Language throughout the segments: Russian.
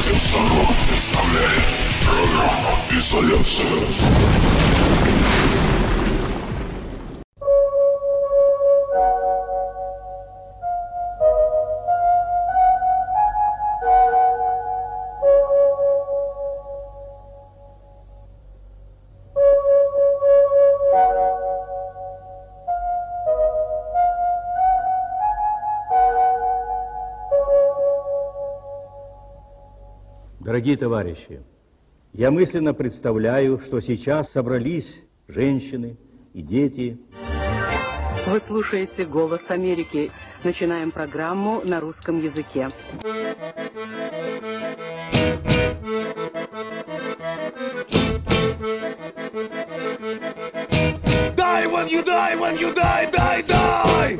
Episodio Cero. Esta ley. Programa Episodio Дорогие товарищи, я мысленно представляю, что сейчас собрались женщины и дети. Вы слушаете «Голос Америки». Начинаем программу на русском языке. Die when you die, when you die, die, die!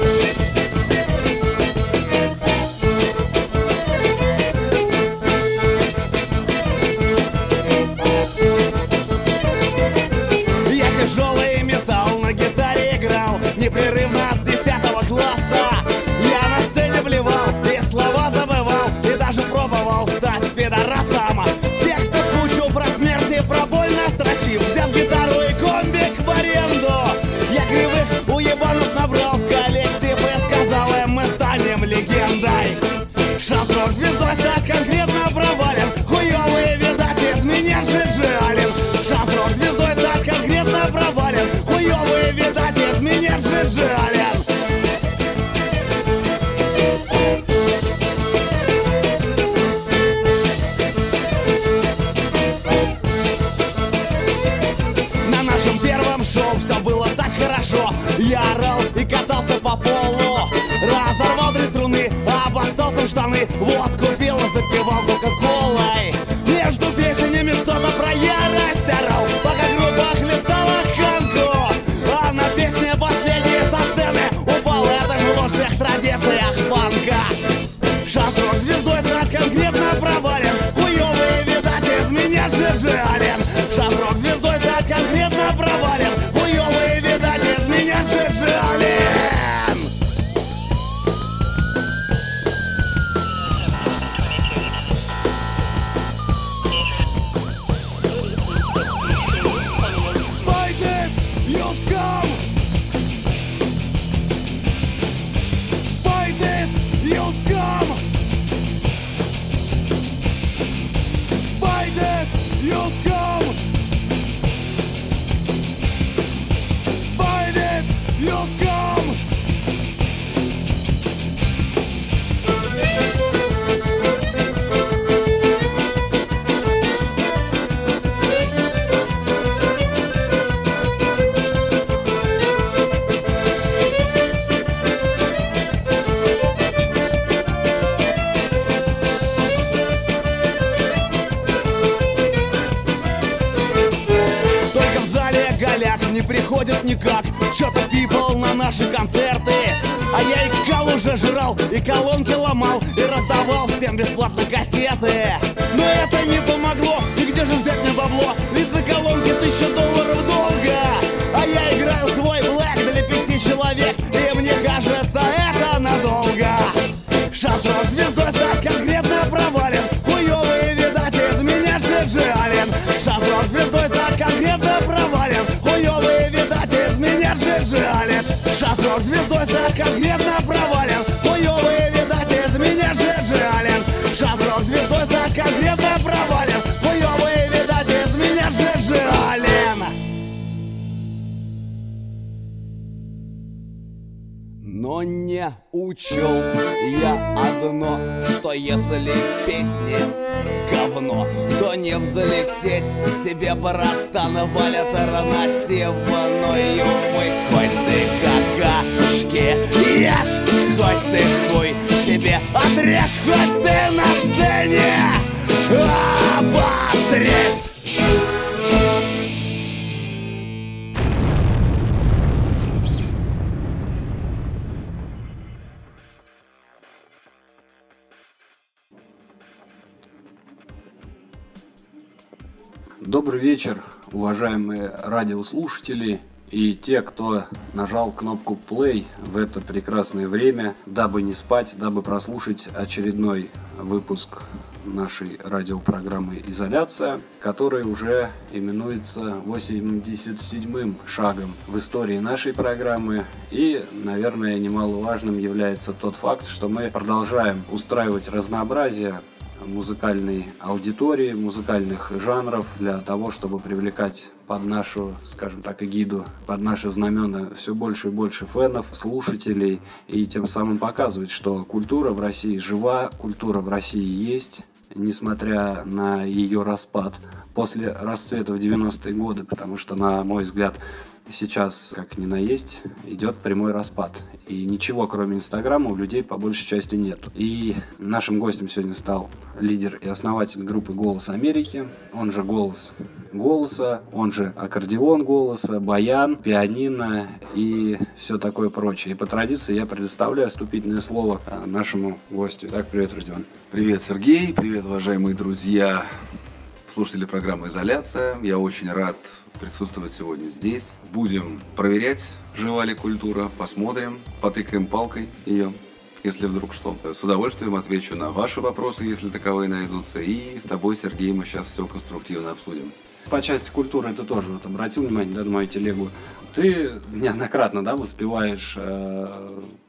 Yeah. Под звездой стать конкретно провален. Хуёвые, видать, из меня Джерджи Аллен Сейчас под звездой стать конкретно провален. Хуёвые, видать, из меня Джерджи Аллен Но не учел я одно Что если песни говно То не взлететь. Тебе, братан, валят ронативно радиослушатели и те, кто нажал кнопку play в это прекрасное время, дабы не спать, дабы прослушать очередной выпуск нашей радиопрограммы «Изоляция», который уже именуется 87-м шагом в истории нашей программы. И, наверное, немаловажным является тот факт, что мы продолжаем устраивать разнообразие музыкальной аудитории, музыкальных жанров для того, чтобы привлекать под нашу, скажем так, эгиду, под наши знамена все больше и больше фенов, слушателей, и тем самым показывать, что культура в России жива, культура в России есть, несмотря на ее распад. После расцвета в 90-е годы, потому что, на мой взгляд, сейчас, как ни на есть, идет прямой распад. И ничего, кроме Инстаграма, у людей по большей части нет. И нашим гостем сегодня стал лидер и основатель группы «Голос Америки», он же «Голос голоса», он же аккордеон голоса, баян, пианино и все такое прочее. И по традиции я предоставляю вступительное слово а, нашему гостю. Итак, привет, Родион. Привет, Сергей, привет, уважаемые друзья, слушатели программы «Изоляция». Я очень рад присутствовать сегодня здесь. Будем проверять, жива ли культура, посмотрим, потыкаем палкой ее, если вдруг что. С удовольствием отвечу на ваши вопросы, если таковые найдутся. И с тобой, Сергей, мы сейчас все конструктивно обсудим. По части культуры ты тоже вот обратил внимание да, на мою телегу. Ты неоднократно да, воспеваешь э,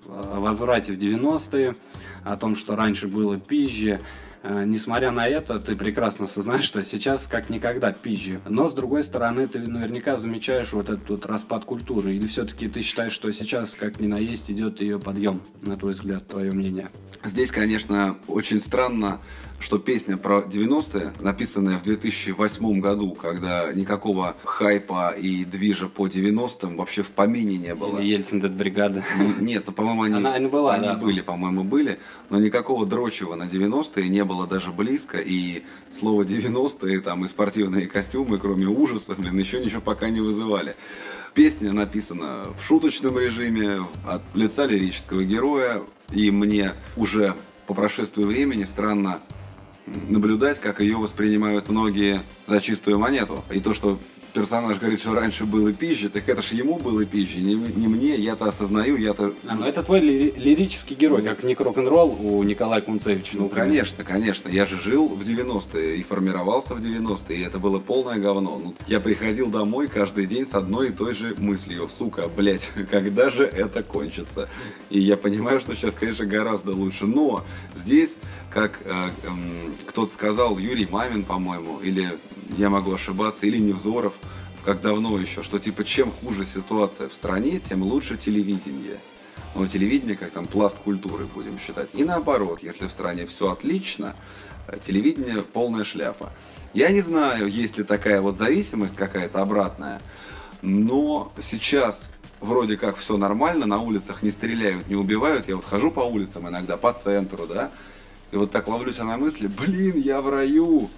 о возврате в 90-е, о том, что раньше было пизже, несмотря на это, ты прекрасно осознаешь, что сейчас как никогда пизжи. Но, с другой стороны, ты наверняка замечаешь вот этот вот распад культуры. Или все-таки ты считаешь, что сейчас как ни на есть идет ее подъем, на твой взгляд, твое мнение? Здесь, конечно, очень странно что песня про 90-е, написанная в 2008 году, когда никакого хайпа и движа по 90-м вообще в помине не было. Или Ельцин бригада. Нет, ну, по-моему, они, она, была, они да. были, по-моему, были, но никакого дрочева на 90-е не было даже близко, и слово 90-е там и спортивные костюмы, кроме ужасов, блин, еще ничего пока не вызывали. Песня написана в шуточном режиме, от лица лирического героя, и мне уже по прошествию времени странно наблюдать, как ее воспринимают многие за чистую монету. И то, что персонаж говорит, что раньше было пища, так это ж ему было пища, не, не мне, я-то осознаю, я-то... А, ну это твой ли, лирический герой, как Ник Рок-н-ролл у Николая Кунцевича. Ну, например. конечно, конечно, я же жил в 90-е и формировался в 90-е, и это было полное говно. Ну, я приходил домой каждый день с одной и той же мыслью, сука, блять, когда же это кончится? И я понимаю, что сейчас, конечно, гораздо лучше, но здесь, как э, э, кто-то сказал, Юрий Мамин, по-моему, или я могу ошибаться, или Невзоров, как давно еще, что типа чем хуже ситуация в стране, тем лучше телевидение. Но телевидение как там пласт культуры будем считать. И наоборот, если в стране все отлично, э, телевидение полная шляпа. Я не знаю, есть ли такая вот зависимость какая-то обратная, но сейчас вроде как все нормально, на улицах не стреляют, не убивают. Я вот хожу по улицам иногда, по центру, да, и вот так ловлюсь на мысли, блин, я в раю.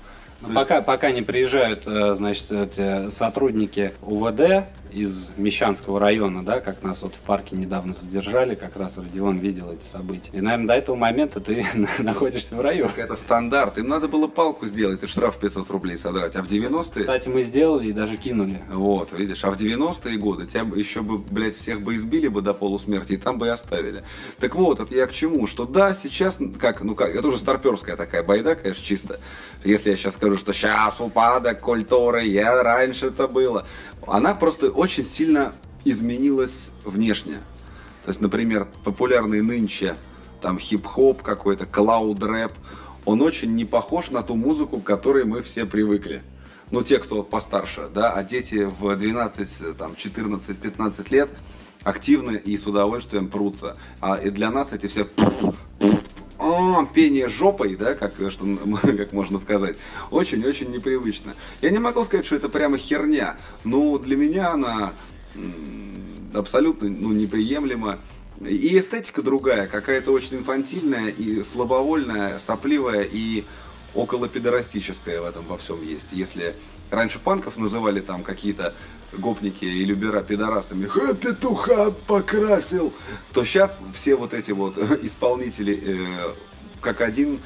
Пока, пока не приезжают, э, значит, эти сотрудники УВД из Мещанского района, да, как нас вот в парке недавно задержали, как раз Родион видел эти события. И, наверное, до этого момента ты находишься в раю. Это стандарт. Им надо было палку сделать и штраф 500 рублей содрать. А в 90-е... Кстати, мы сделали и даже кинули. Вот, видишь. А в 90-е годы тебя еще бы, блядь, всех бы избили бы до полусмерти и там бы и оставили. Так вот, это я к чему? Что да, сейчас, как, ну как, это уже старперская такая байда, конечно, чисто. Если я сейчас скажу, что сейчас упадок культуры, я раньше это было. Она просто очень сильно изменилась внешне. То есть, например, популярный нынче там хип-хоп какой-то, клауд-рэп, он очень не похож на ту музыку, к которой мы все привыкли. Ну, те, кто постарше, да, а дети в 12, там, 14, 15 лет активно и с удовольствием прутся. А и для нас эти все а, пение жопой, да, как, что, как можно сказать, очень-очень непривычно. Я не могу сказать, что это прямо херня, но для меня она абсолютно ну, неприемлема. И эстетика другая, какая-то очень инфантильная и слабовольная, сопливая и около в этом во всем есть. Если раньше панков называли там какие-то гопники и любера пидорасами, Ха, петуха покрасил, то сейчас все вот эти вот исполнители э, как один,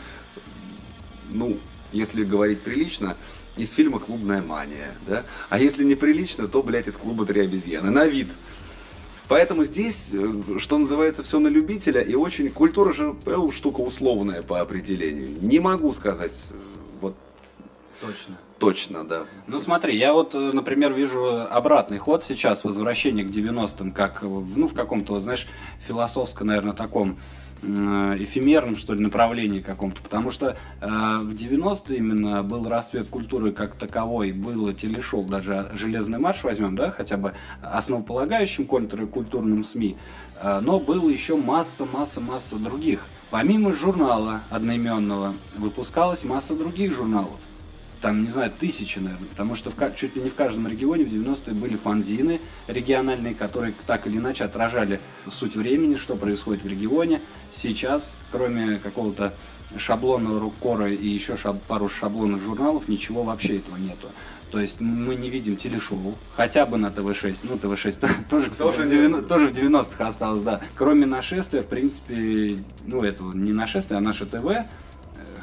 ну, если говорить прилично, из фильма «Клубная мания», да? А если неприлично, то, блядь, из клуба «Три обезьяны». На вид Поэтому здесь, э, что называется, все на любителя, и очень культура же э, штука условная по определению. Не могу сказать э, Точно. точно, да. Ну смотри, я вот, э, например, вижу обратный ход сейчас, возвращение к 90-м, как, э, ну, в каком-то, знаешь, философско, наверное, таком м, эфемерном, что ли, направлении каком-то. Потому что э, в 90-е именно был расцвет культуры как таковой, было телешоу, даже «Железный марш» возьмем, да, хотя бы основополагающим контркультурным СМИ, э, но было еще масса, масса, масса других. Помимо журнала одноименного выпускалась масса других журналов там, не знаю, тысячи, наверное, потому что в, чуть ли не в каждом регионе в 90-е были фанзины региональные, которые так или иначе отражали суть времени, что происходит в регионе. Сейчас, кроме какого-то шаблонного руккора и еще шаб- пару шаблонных журналов, ничего вообще этого нету. То есть мы не видим телешоу, хотя бы на ТВ-6. Ну, ТВ-6 тоже, кстати, Тоже в 90 тоже в 90-х осталось, да. Кроме нашествия, в принципе, ну, этого не нашествие, а наше ТВ,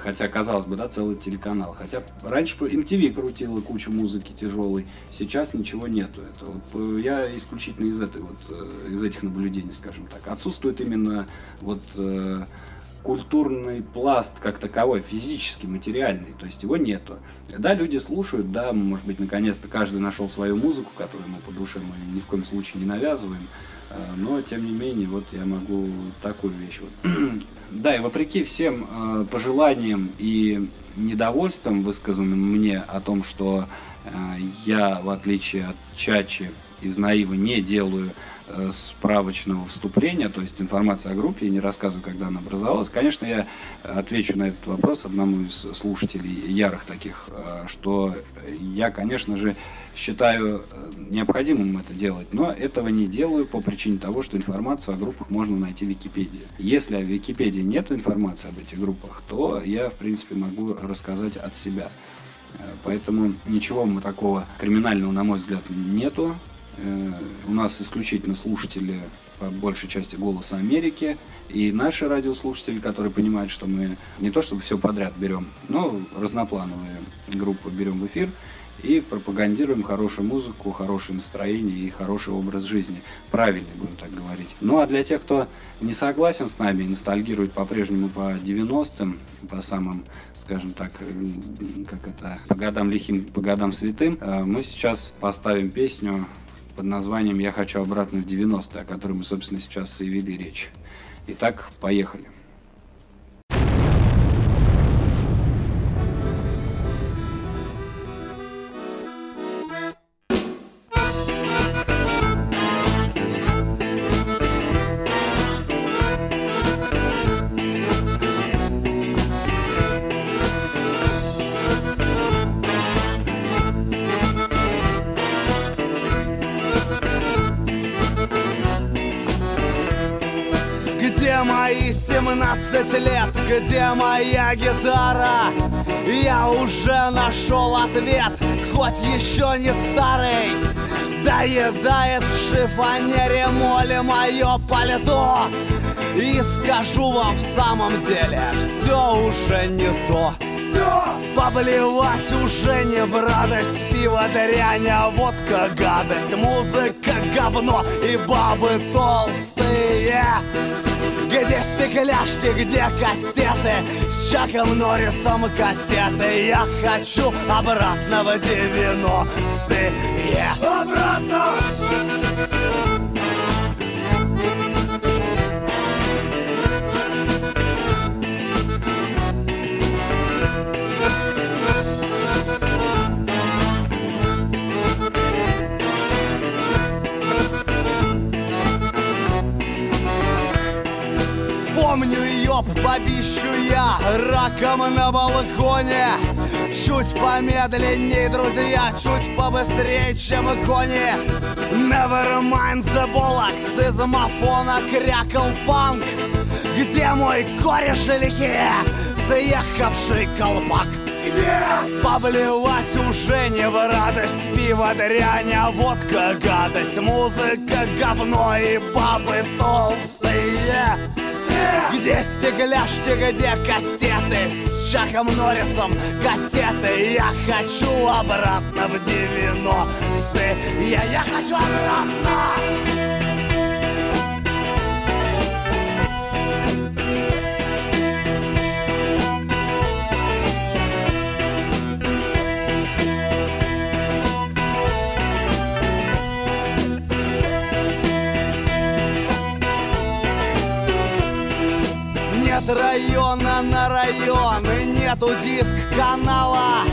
хотя, казалось бы, да, целый телеканал. Хотя раньше MTV крутила кучу музыки тяжелой, сейчас ничего нету. Это вот, э, я исключительно из этой вот, э, из этих наблюдений, скажем так. Отсутствует именно вот э, культурный пласт как таковой, физический, материальный, то есть его нету. Да, люди слушают, да, может быть, наконец-то каждый нашел свою музыку, которую ему по душе мы ни в коем случае не навязываем, но, тем не менее, вот я могу такую вещь вот. Да, и вопреки всем э, пожеланиям и недовольствам, высказанным мне о том, что э, я, в отличие от Чачи из Наива, не делаю справочного вступления, то есть информация о группе, я не рассказываю, когда она образовалась. Конечно, я отвечу на этот вопрос одному из слушателей, ярых таких, э, что я, конечно же, считаю э, необходимым это делать, но этого не делаю по причине того, что информацию о группах можно найти в Википедии. Если в Википедии нет информации об этих группах, то я, в принципе, могу рассказать от себя. Э, Поэтому ничего мы такого криминального, на мой взгляд, нету. Э, У нас исключительно слушатели по большей части «Голоса Америки» и наши радиослушатели, которые понимают, что мы не то чтобы все подряд берем, но разноплановые группы берем в эфир и пропагандируем хорошую музыку, хорошее настроение и хороший образ жизни. Правильный, будем так говорить. Ну а для тех, кто не согласен с нами и ностальгирует по-прежнему по 90-м, по самым, скажем так, как это, по годам лихим, по годам святым, э, мы сейчас поставим песню под названием «Я хочу обратно в 90-е», о которой мы, собственно, сейчас и вели речь. Итак, поехали. Нашел ответ, хоть еще не старый. Доедает в шифонере моли мое пальто. И скажу вам в самом деле, все уже не то. Поблевать уже не в радость Пиво дрянь, а водка гадость. Музыка говно и бабы толстые где стекляшки, где кастеты? С Чаком Норрисом кассеты. Я хочу обратно в 90-е Обратно! Ее бабищу я раком на балконе. Чуть помедленней, друзья, чуть побыстрее, чем кони. Never mind the bollocks из мафона крякал панк. Где мой кореш лихие, заехавший колпак? Поблевать уже не в радость. Пиво дрянь, а водка гадость. Музыка говно и бабы толстые где стегляшки, где кастеты С Чаком Норрисом кассеты. Я хочу обратно в 90-е Я, я хочу обратно Нет района на район. Нету диск-канала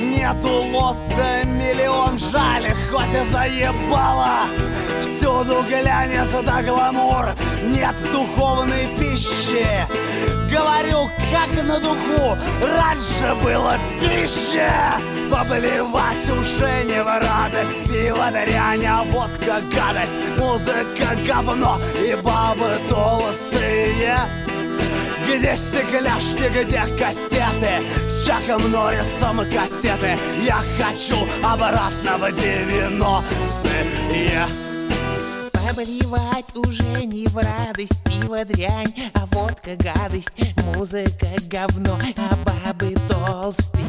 Нету лотта миллион Жаль, хоть и заебало. Всюду глянец да гламур Нет духовной пищи. Говорю, как на духу Раньше было пища Поблевать уже не в радость Пиво дрянь, а водка гадость. Музыка говно и бабы толстые где стекляшки, где кастеты С Чаком Норрисом кассеты Я хочу обратно в 90-е Поблевать уже не в радость Пиво дрянь, а водка гадость Музыка говно, а бабы толстые.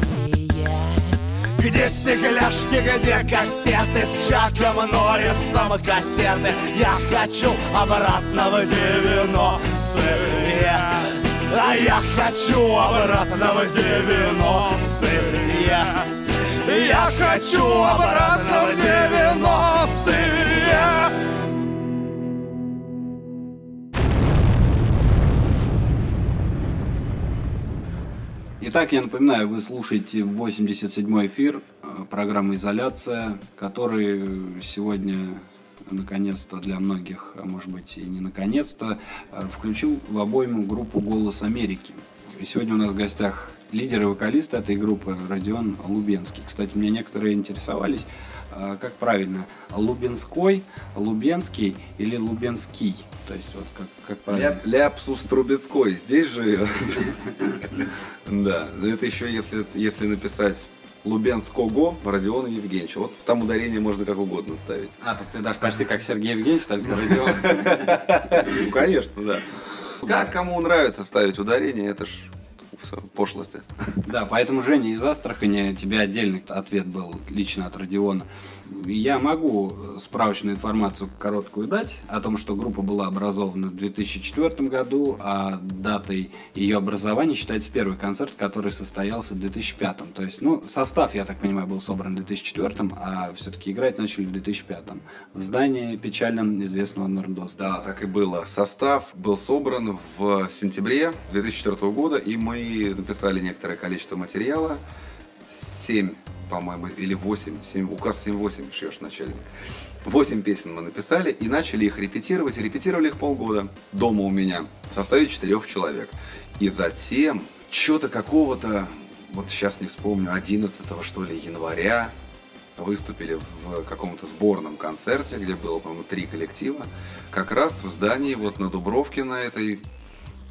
Где стекляшки, где кастеты? С Чаком Норрисом кассеты Я хочу обратно в 90-е А я хочу обратно в 90-е Я хочу обратно в 90-е Итак, я напоминаю, вы слушаете 87-й эфир э, программы «Изоляция», который сегодня наконец-то для многих, а может быть и не наконец-то, э, включил в обойму группу «Голос Америки». И сегодня у нас в гостях лидер и вокалист этой группы Родион Лубенский. Кстати, меня некоторые интересовались, э, как правильно, Лубенской, Лубенский или Лубенский? То есть вот как, как правильно? Ляп- Ляпсус Трубецкой здесь живет. Да, это еще если, если написать Лубенского Родиона Евгеньевича. Вот там ударение можно как угодно ставить. А, так ты даже почти как Сергей Евгеньевич, только Родион. Ну, конечно, да. Как кому нравится ставить ударение, это ж всё, пошлости. Да, поэтому, Женя, из Астрахани тебе отдельный ответ был лично от Родиона. Я могу справочную информацию короткую дать о том, что группа была образована в 2004 году, а датой ее образования считается первый концерт, который состоялся в 2005. То есть, ну, состав, я так понимаю, был собран в 2004, а все-таки играть начали в 2005. В здании печально известного Нордоста. Да, так и было. Состав был собран в сентябре 2004 года, и мы написали некоторое количество материала. 7, по-моему, или 8. 7, указ 7-8 шьешь начальник. 8 песен мы написали и начали их репетировать. И репетировали их полгода дома у меня в составе четырех человек. И затем, что-то какого-то, вот сейчас не вспомню, 11 что ли, января, выступили в каком-то сборном концерте, где было, по-моему, три коллектива, как раз в здании вот на Дубровке на этой,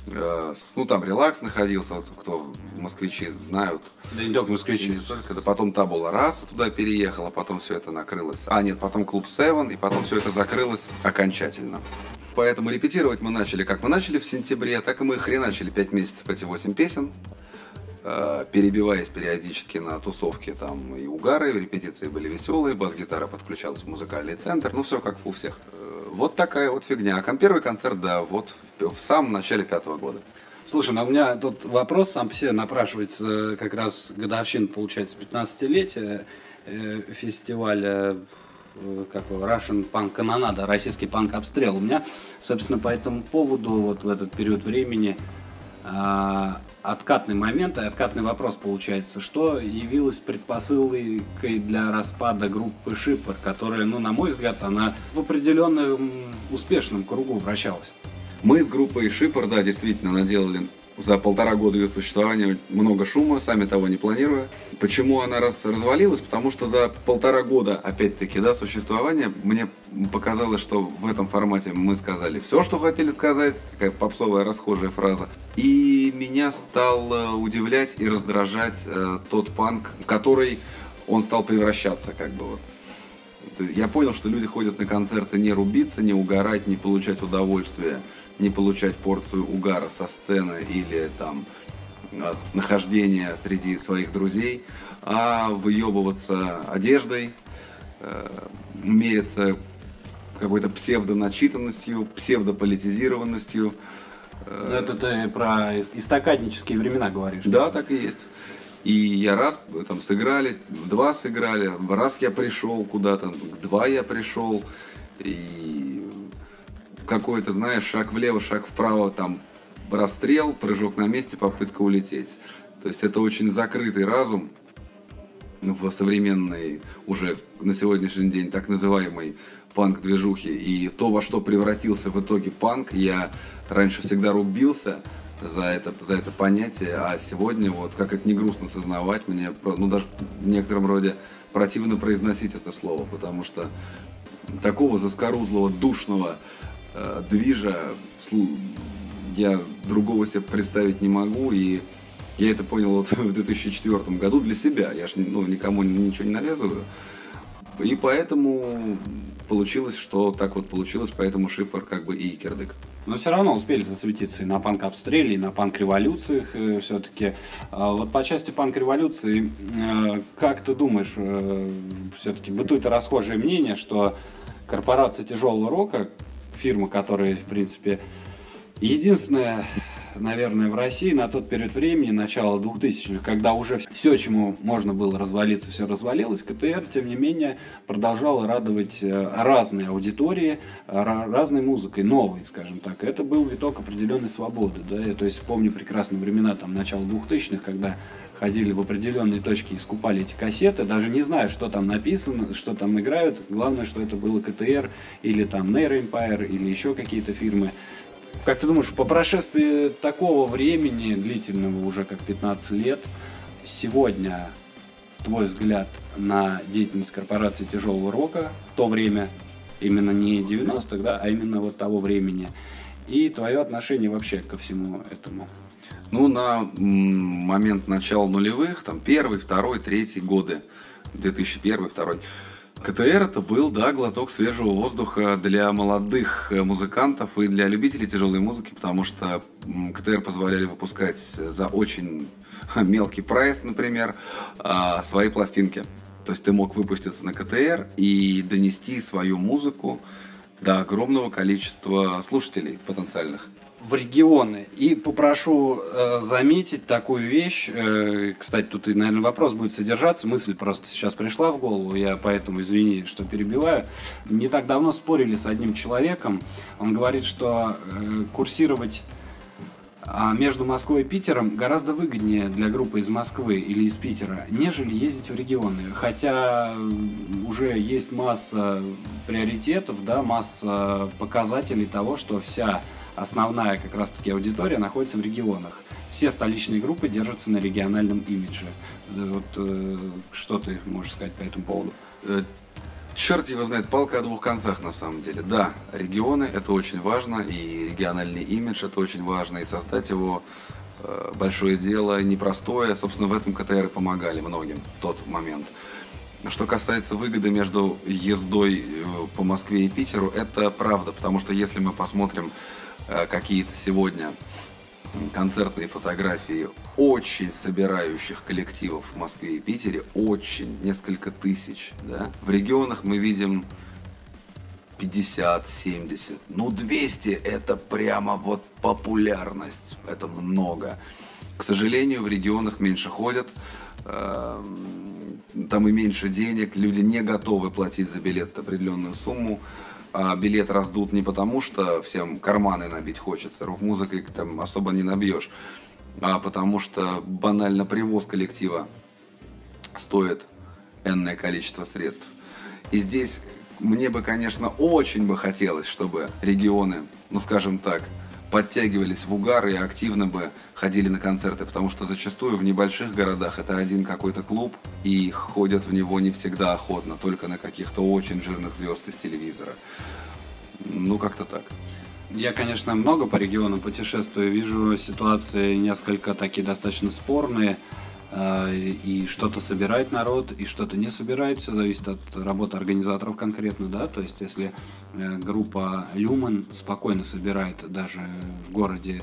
ну там релакс находился, кто москвичи знают, Да не только москвичи. только, да потом Табула Раса туда переехала, потом все это накрылось. А, нет, потом Клуб Севен, и потом все это закрылось окончательно. Поэтому репетировать мы начали, как мы начали в сентябре, так и мы хреначили 5 месяцев эти 8 песен, э, перебиваясь периодически на тусовке там и угары, репетиции были веселые, бас-гитара подключалась в музыкальный центр, ну все как у всех. Вот такая вот фигня. А первый концерт, да, вот в, самом начале пятого года. Слушай, ну у меня тут вопрос сам по себе напрашивается, э, как раз годовщина, получается, 15-летия э, фестиваля э, как его, Russian Punk Канонада, российский панк обстрел. У меня, собственно, по этому поводу вот в этот период времени откатный момент и откатный вопрос получается, что явилось предпосылкой для распада группы Шипер, которая, ну, на мой взгляд, она в определенном успешном кругу вращалась. Мы с группой Шипор, да, действительно наделали за полтора года ее существования много шума, сами того не планируя. Почему она раз, развалилась? Потому что за полтора года, опять-таки, да, существования, мне показалось, что в этом формате мы сказали все, что хотели сказать, такая попсовая расхожая фраза. И меня стал э, удивлять и раздражать э, тот панк, который он стал превращаться, как бы вот. Я понял, что люди ходят на концерты не рубиться, не угорать, не получать удовольствие, не получать порцию угара со сцены или там от нахождения среди своих друзей, а выебываться одеждой, э, мериться какой-то псевдоначитанностью, псевдополитизированностью. Ну, Это ты про истокаднические времена говоришь. Да, так и есть. И я раз там сыграли, два сыграли, раз я пришел куда-то, два я пришел, и какой-то, знаешь, шаг влево, шаг вправо, там расстрел, прыжок на месте, попытка улететь. То есть это очень закрытый разум в современной, уже на сегодняшний день, так называемой панк-движухи. И то, во что превратился в итоге панк, я раньше всегда рубился за это, за это понятие, а сегодня, вот как это не грустно сознавать, мне, ну даже в некотором роде противно произносить это слово, потому что такого заскорузлого, душного э, движа я другого себе представить не могу, и я это понял вот в 2004 году для себя, я же ну, никому ничего не навязываю, и поэтому получилось, что так вот получилось, поэтому Шипор как бы и Кирдык. Но все равно успели засветиться и на панк-обстреле, и на панк-революциях э, все-таки. А вот по части панк-революции, э, как ты думаешь, э, все-таки бытует расхожее мнение, что корпорация тяжелого рока, фирма, которая, в принципе, единственная наверное, в России на тот период времени, начало 2000-х, когда уже все, чему можно было развалиться, все развалилось, КТР, тем не менее, продолжала радовать э, разные аудитории, разной музыкой, новой, скажем так. Это был виток определенной свободы. Да? Я, то есть помню прекрасные времена, там, начала 2000-х, когда ходили в определенные точки и скупали эти кассеты, даже не зная, что там написано, что там играют. Главное, что это было КТР или там Nero Empire или еще какие-то фирмы. Как ты думаешь, по прошествии такого времени, длительного уже как 15 лет, сегодня твой взгляд на деятельность корпорации тяжелого рока в то время, именно не 90-х, да, а именно вот того времени, и твое отношение вообще ко всему этому? Ну, на момент начала нулевых, там, первый, второй, третий годы, 2001, 2002, КТР это был, да, глоток свежего воздуха для молодых э, музыкантов и для любителей тяжелой музыки, потому что КТР позволяли выпускать за очень мелкий прайс, например, а, свои пластинки. То есть ты мог выпуститься на КТР и донести свою музыку до огромного количества слушателей потенциальных в регионы. И попрошу э, заметить такую вещь. Э, кстати, тут, наверное, вопрос будет содержаться. Мысль просто сейчас пришла в голову. Я поэтому извини, что перебиваю. Не так давно спорили с одним человеком. Он говорит, что э, курсировать а между Москвой и Питером гораздо выгоднее для группы из Москвы или из Питера, нежели ездить в регионы. Хотя уже есть масса приоритетов, да, масса показателей того, что вся основная как раз-таки аудитория находится в регионах. Все столичные группы держатся на региональном имидже. Вот, э, что ты можешь сказать по этому поводу? Э, черт его знает, палка о двух концах на самом деле. Да, регионы это очень важно, и региональный имидж это очень важно, и создать его э, большое дело, непростое. Собственно, в этом КТР помогали многим в тот момент. Что касается выгоды между ездой э, по Москве и Питеру, это правда, потому что если мы посмотрим Э, какие-то сегодня концертные фотографии очень собирающих коллективов в Москве и Питере, очень, несколько тысяч, да. В регионах мы видим 50, 70, ну 200 это прямо вот популярность, это много. К сожалению, в регионах меньше ходят, эм, там и меньше денег, люди не готовы платить за билет определенную сумму а билет раздут не потому, что всем карманы набить хочется, рок-музыкой там особо не набьешь, а потому что банально привоз коллектива стоит энное количество средств. И здесь мне бы, конечно, очень бы хотелось, чтобы регионы, ну скажем так, подтягивались в угар и активно бы ходили на концерты, потому что зачастую в небольших городах это один какой-то клуб, и ходят в него не всегда охотно, только на каких-то очень жирных звезд из телевизора. Ну, как-то так. Я, конечно, много по регионам путешествую, вижу ситуации несколько такие достаточно спорные. А, и что-то собирает народ, и что-то не собирает. Все зависит от работы организаторов конкретно, да. То есть, если э, группа Люман спокойно собирает даже в городе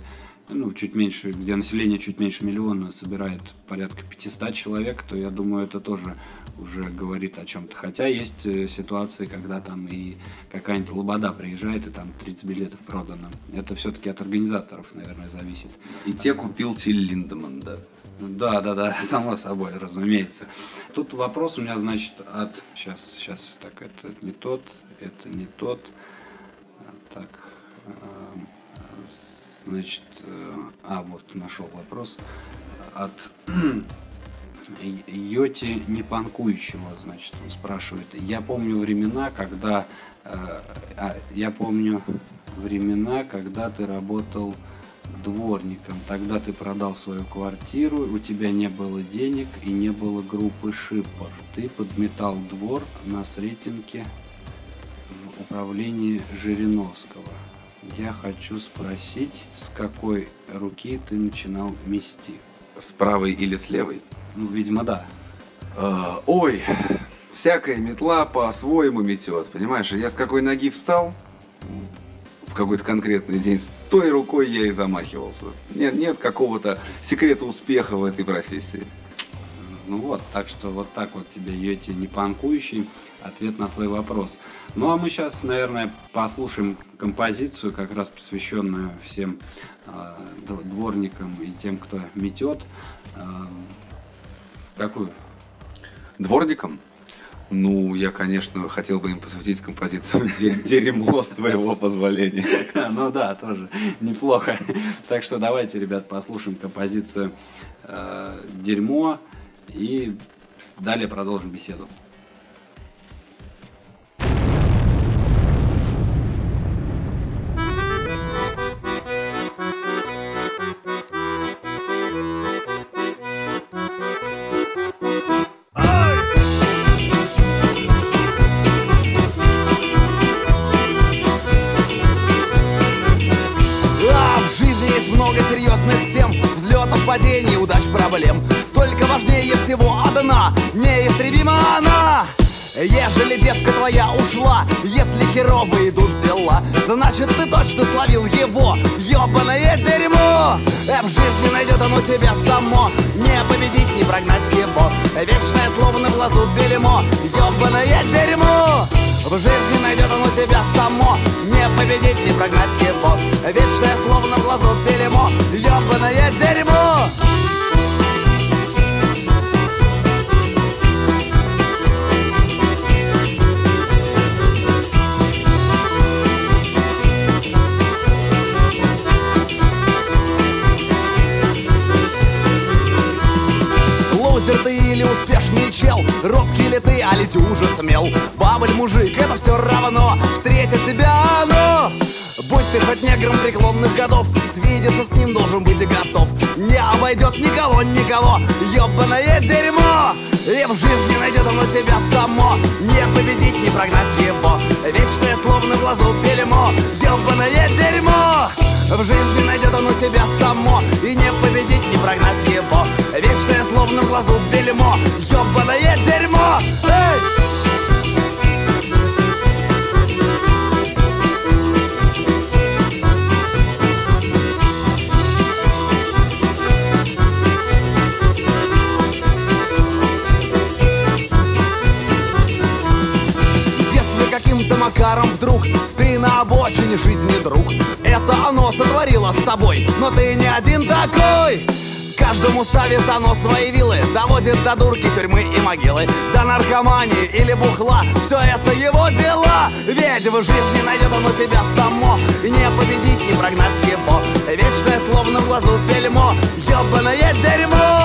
ну, чуть меньше, где население чуть меньше миллиона собирает порядка 500 человек, то я думаю, это тоже уже говорит о чем-то. Хотя есть э, ситуации, когда там и какая-нибудь лобода приезжает, и там 30 билетов продано. Это все-таки от организаторов, наверное, зависит. И те купил Тиль Линдеман, да? Да, да, да, само собой, разумеется. Тут вопрос у меня, значит, от... Сейчас, сейчас, так, это не тот, это не тот. Так, значит, э, а вот нашел вопрос от Йоти Непанкующего, значит, он спрашивает. Я помню времена, когда... А, я помню времена, когда ты работал дворником. Тогда ты продал свою квартиру, у тебя не было денег и не было группы шиппер. Ты подметал двор на Сретенке в управлении Жириновского. Я хочу спросить, с какой руки ты начинал мести? С правой или с левой? Ну, видимо, да. А, ой, всякая метла по-своему метет, понимаешь? Я с какой ноги встал какой-то конкретный день, с той рукой я и замахивался. Нет, нет какого-то секрета успеха в этой профессии. Ну вот, так что вот так вот тебе Йоти не панкующий ответ на твой вопрос. Ну а мы сейчас, наверное, послушаем композицию, как раз посвященную всем э, дворникам и тем, кто метет. Э, Какую? Дворником? Ну, я, конечно, хотел бы им посвятить композицию «Дерьмо» с твоего позволения. Ну да, тоже неплохо. Так что давайте, ребят, послушаем композицию э, «Дерьмо» и далее продолжим беседу. Значит, ты точно словил его Ёбаное дерьмо. Э, В жизни найдет оно тебя само Не победить, не прогнать его. Вечное слово на глазу белемо Ёбаное дерьмо. В жизни найдет оно тебя само Не победить, не прогнать его. Вечное ведь уже смел. Бабль, мужик, это все равно Встретит тебя оно. Будь ты хоть негром преклонных годов Свидеться с ним должен быть готов. Не обойдет никого, никого Ёбаное дерьмо. И в жизни найдет оно тебя само. Не победить, не прогнать его. Вечное словно в глазу бельмо Ёбаное дерьмо. В жизни найдет оно тебя само. И не победить, не прогнать его. Вечное словно в глазу бельмо Ёбаное макаром вдруг. Ты на обочине жизни друг. Это оно сотворило с тобой. Но ты не один такой. Каждому ставит оно свои вилы. Доводит до дурки тюрьмы и могилы. До наркомании или бухла. Все это его дела. Ведь в жизни найдет оно тебя само. И не победить, не прогнать его. Вечное словно в глазу бельмо Ёбаное дерьмо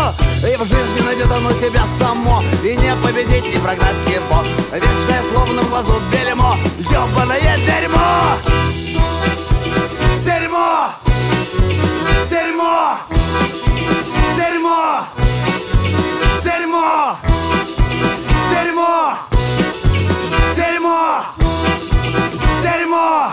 и в жизни найдет оно тебя само. И не победить, не прогнать его. Вечное словно в глазу бельмо Ёбаное дерьмо! Дерьмо! Дерьмо! Дерьмо! Дерьмо! Дерьмо! Дерьмо! Дерьмо!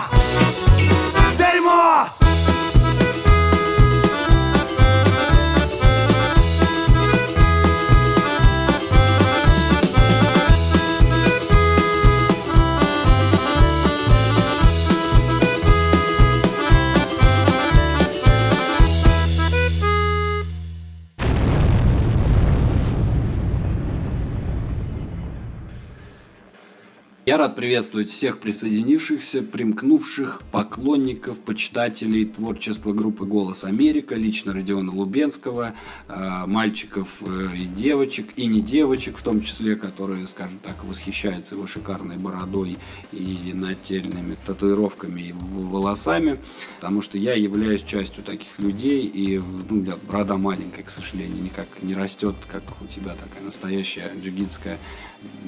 Я рад приветствовать всех присоединившихся, примкнувших, поклонников, почитателей творчества группы «Голос Америка», лично Родиона Лубенского, э, мальчиков э, и девочек, и не девочек в том числе, которые, скажем так, восхищаются его шикарной бородой и нательными татуировками и волосами, потому что я являюсь частью таких людей, и ну, борода маленькая, к сожалению, никак не растет, как у тебя такая настоящая джигитская.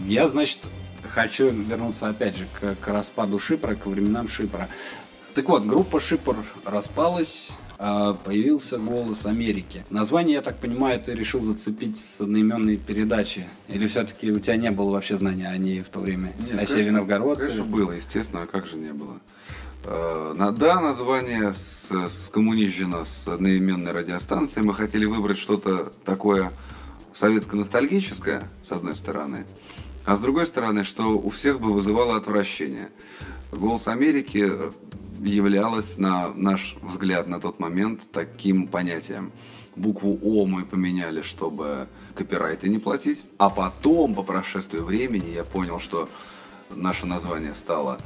Я, значит, хочу вернуться опять же к, к распаду Шипра, к временам Шипра. Так вот, группа Шипр распалась, а появился «Голос Америки». Название, я так понимаю, ты решил зацепить с одноименной передачи? Или все-таки у тебя не было вообще знания о ней в то время? Нет, о конечно, Севе Новгородце? Конечно, было, естественно, а как же не было. На- Да, название с- скоммунижено с одноименной радиостанцией. Мы хотели выбрать что-то такое советско-ностальгическое, с одной стороны, а с другой стороны, что у всех бы вызывало отвращение. «Голос Америки» являлась, на наш взгляд на тот момент, таким понятием. Букву «О» мы поменяли, чтобы копирайты не платить. А потом, по прошествии времени, я понял, что наше название стало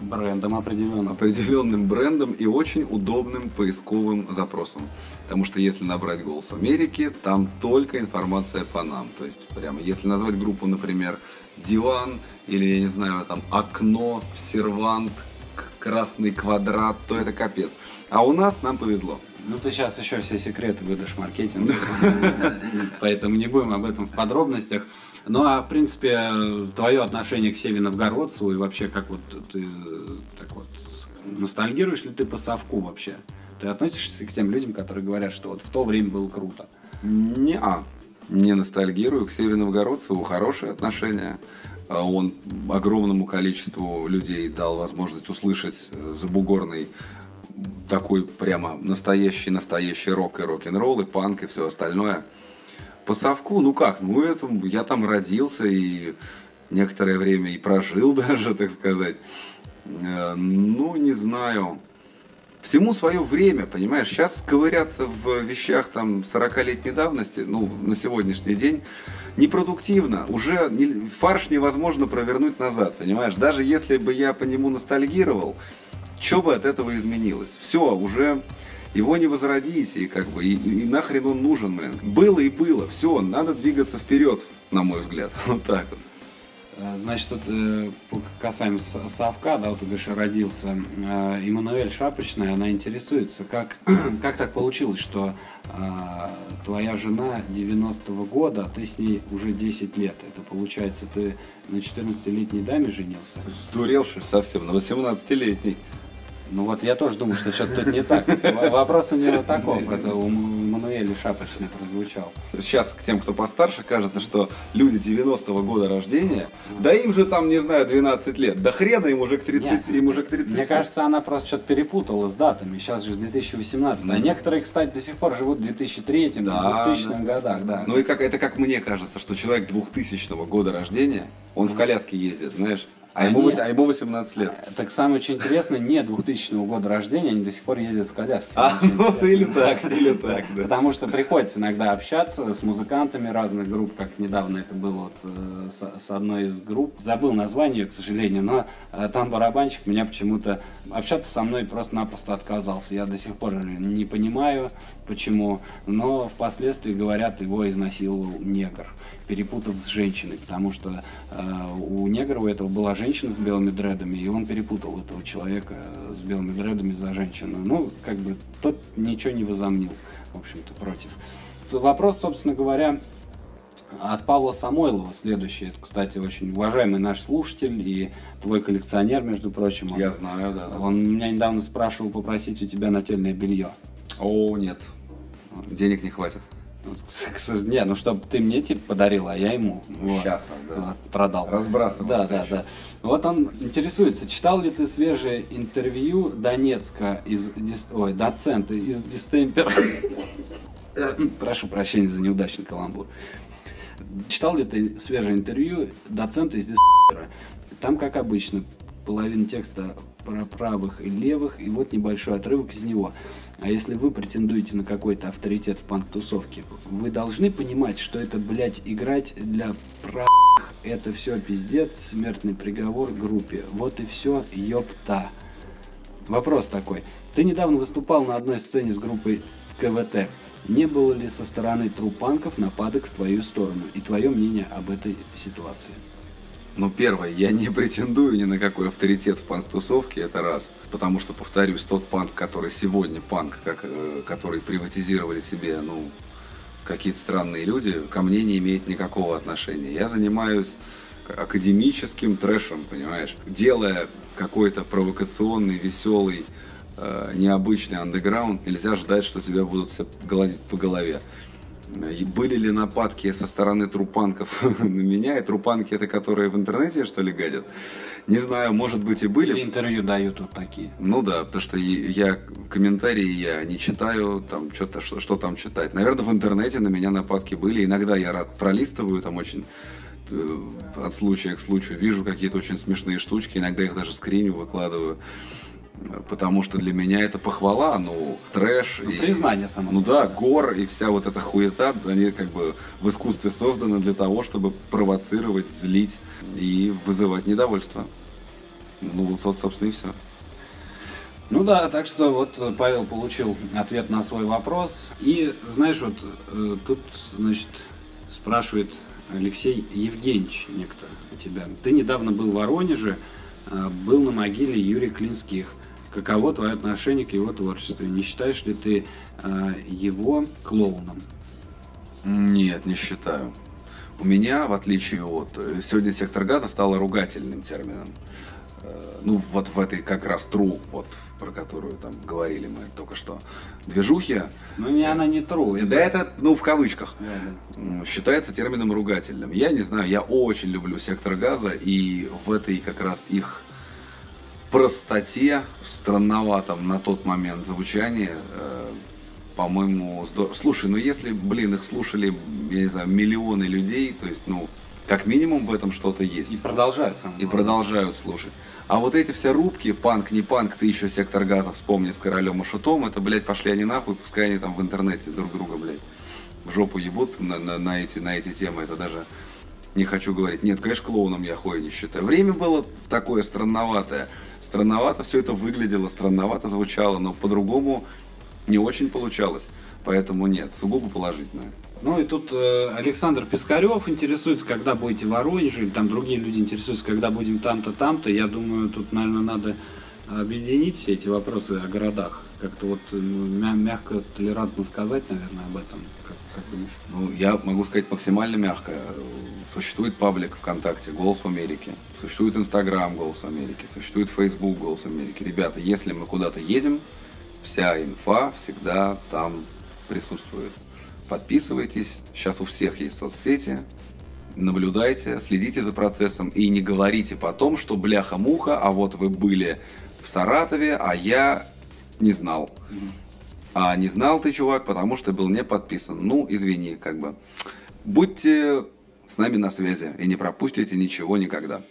Брендом определенно. определенным брендом и очень удобным поисковым запросом. Потому что если набрать «Голос Америки», там только информация по нам. То есть, прямо, если назвать группу, например, «Диван» или, я не знаю, там «Окно», «Сервант», «Красный квадрат», то это капец. А у нас нам повезло. Ну, ты сейчас еще все секреты выдашь маркетинга, поэтому не будем об этом в подробностях. Ну, а, в принципе, твое отношение к Севе Новгородцеву и вообще, как вот ты так вот, ностальгируешь ли ты по совку вообще? Ты относишься к тем людям, которые говорят, что вот в то время было круто? Не, а, не ностальгирую. К Северу Новгородцеву хорошие отношения. А Он огромному количеству людей дал возможность услышать э, забугорный такой прямо настоящий-настоящий рок и рок-н-ролл, и панк, и все остальное. По совку, ну как, ну это, я там родился и некоторое время и прожил даже, так сказать. Э, Ну, не знаю. Всему свое время, понимаешь? Сейчас ковыряться в вещах там 40-летней давности, ну, на сегодняшний день, непродуктивно. Уже не- фарш невозможно провернуть назад, понимаешь? Даже если бы я по нему ностальгировал, что бы от этого изменилось? Все, уже его не возродить, и как бы, и, и- нахрен он нужен, блин. Было и было, все, надо двигаться вперед, на мой взгляд. Вот так вот. Э, Значит, тут э, касаемо совка, да, вот ты говоришь, родился э, Эммануэль Шапочная, она интересуется, как, как так получилось, что э, твоя жена 90-го года, а ты с ней уже 10 лет. Это получается, ты на 14-летней даме женился? Сдурел, что совсем, на 18-летний. Ну вот я тоже думаю, что что-то тут не так. Вопрос у него таков, это у М- Эммануэля Шапочной прозвучал. Сейчас к тем, кто постарше, кажется, что люди 90-го года рождения, да им же там, не знаю, 12 лет, да хрена им уже к 30, Нет. им уже к 30. Мне кажется, она просто что-то перепутала с датами. Сейчас же 2018. А некоторые, кстати, до сих пор живут в 2003 Да, 2000 да. годах, да. Ну и как, это как мне кажется, что человек 2000 года рождения, он в коляске ездит, знаешь, а ему, вось- а ему 18 лет. Так самое очень интересное, не 2000 года рождения, они до сих пор ездят в коляске. А, вот интересно. или так, или так, да. Потому что приходится иногда общаться с музыкантами разных групп, как недавно это было вот, э, с, с одной из групп. Забыл название, к сожалению, но э, там барабанщик меня почему-то общаться со мной просто-напросто отказался. Я до сих пор не понимаю, почему, но впоследствии говорят, его изнасиловал негр перепутав с женщиной, потому что э, у негра у этого была женщина с белыми дредами, и он перепутал этого человека с белыми дредами за женщину. Ну, как бы тот ничего не возомнил, в общем-то, против. Вопрос, собственно говоря, от Павла Самойлова следующий. Это, кстати, очень уважаемый наш слушатель и твой коллекционер, между прочим. Он, Я знаю, да. он меня недавно спрашивал попросить у тебя нательное белье. О, нет. Денег не хватит. Не, ну чтобы ты мне типа подарила, а я ему. Вот. Щас, да. Вот, продал. Разбрасываться Да, да, еще. да. Вот он интересуется, читал ли ты свежее интервью Донецка из ой, доцента из дистемпера. Прошу прощения за неудачный каламбур. Читал ли ты свежее интервью доцента из дистемпера? Там, как обычно, половина текста про правых и левых, и вот небольшой отрывок из него. А если вы претендуете на какой-то авторитет в панк-тусовке, вы должны понимать, что это, блядь, играть для правых, это все пиздец, смертный приговор группе. Вот и все, ёпта. Вопрос такой. Ты недавно выступал на одной сцене с группой КВТ. Не было ли со стороны трупанков нападок в твою сторону? И твое мнение об этой ситуации? Ну, первое, я не претендую ни на какой авторитет в панк-тусовке, это раз. Потому что, повторюсь, тот панк, который сегодня панк, как, э, который приватизировали себе, ну, какие-то странные люди, ко мне не имеет никакого отношения. Я занимаюсь академическим трэшем, понимаешь? Делая какой-то провокационный, веселый, э, необычный андеграунд, нельзя ждать, что тебя будут все гладить по голове. Были ли нападки со стороны трупанков на меня? И трупанки это которые в интернете, что ли, гадят? Не знаю, может быть и были. Или интервью дают вот такие. Ну да, потому что я комментарии я не читаю, там что-то, что, что там читать. Наверное, в интернете на меня нападки были. Иногда я рад пролистываю там очень э, от случая к случаю, вижу какие-то очень смешные штучки, иногда их даже скриню, выкладываю. Потому что для меня это похвала, ну, трэш. Ну, признание, само Ну да, гор и вся вот эта хуета, они как бы в искусстве созданы для того, чтобы провоцировать, злить и вызывать недовольство. Ну, вот, собственно, и все. Ну да, так что вот Павел получил ответ на свой вопрос. И знаешь, вот э, тут, значит, спрашивает Алексей Евгеньевич некто у тебя. Ты недавно был в Воронеже, э, был на могиле Юрия Клинских. Каково твое отношение к его творчеству? Не считаешь ли ты э, его клоуном? Нет, не считаю. У меня, в отличие от... э, Сегодня сектор газа стало ругательным термином. Э, Ну, вот в этой как раз тру, вот, про которую там говорили мы только что, движухе, Ну, не она не true. да это, ну, в кавычках, Да, да. считается термином ругательным. Я не знаю, я очень люблю сектор газа, и в этой как раз их простоте, странноватом на тот момент звучании, э, по-моему, здорово. Слушай, ну если, блин, их слушали, я не знаю, миллионы людей, то есть, ну, как минимум в этом что-то есть. И продолжают. И продолжают слушать. А вот эти все рубки, панк, не панк, ты еще сектор газа вспомни с королем и шутом, это, блядь, пошли они нахуй, пускай они там в интернете друг друга, блядь, в жопу ебутся на, на, на эти, на эти темы, это даже не хочу говорить. Нет, конечно, клоуном я хуя не считаю. Время было такое странноватое. Странновато все это выглядело, странновато звучало, но по-другому не очень получалось. Поэтому нет, сугубо положительное. Ну и тут э, Александр Пискарев интересуется, когда будете в Воронеже, или там другие люди интересуются, когда будем там-то, там-то. Я думаю, тут, наверное, надо объединить все эти вопросы о городах. Как-то вот э, мя- мягко, толерантно сказать, наверное, об этом. Как, как думаешь? Ну, я могу сказать максимально мягко. Существует паблик ВКонтакте «Голос Америки», существует Инстаграм «Голос Америки», существует Фейсбук «Голос Америки». Ребята, если мы куда-то едем, вся инфа всегда там присутствует. Подписывайтесь, сейчас у всех есть соцсети, наблюдайте, следите за процессом и не говорите потом, что бляха-муха, а вот вы были в Саратове, а я не знал. А не знал ты, чувак, потому что был не подписан. Ну, извини, как бы. Будьте с нами на связи и не пропустите ничего никогда.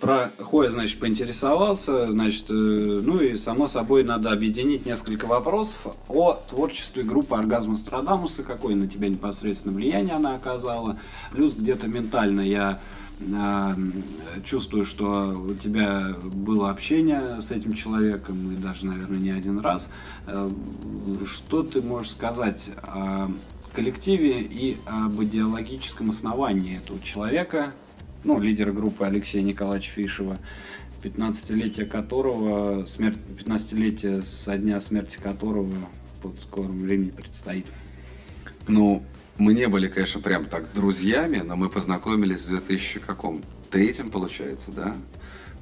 Про Хоя, значит, поинтересовался, значит, э, ну и само собой надо объединить несколько вопросов о творчестве группы Оргазм Страдамуса, какое на тебя непосредственно влияние она оказала, плюс где-то ментально я э, чувствую, что у тебя было общение с этим человеком, и даже, наверное, не один раз. Э, Что ты можешь сказать о коллективе и об идеологическом основании этого человека, ну, лидера группы Алексея Николаевича Фишева, 15-летие которого, смерть, 15-летие со дня смерти которого в скором времени предстоит. Ну, мы не были, конечно, прям так друзьями, но мы познакомились в 2000 каком? Третьем, получается, да?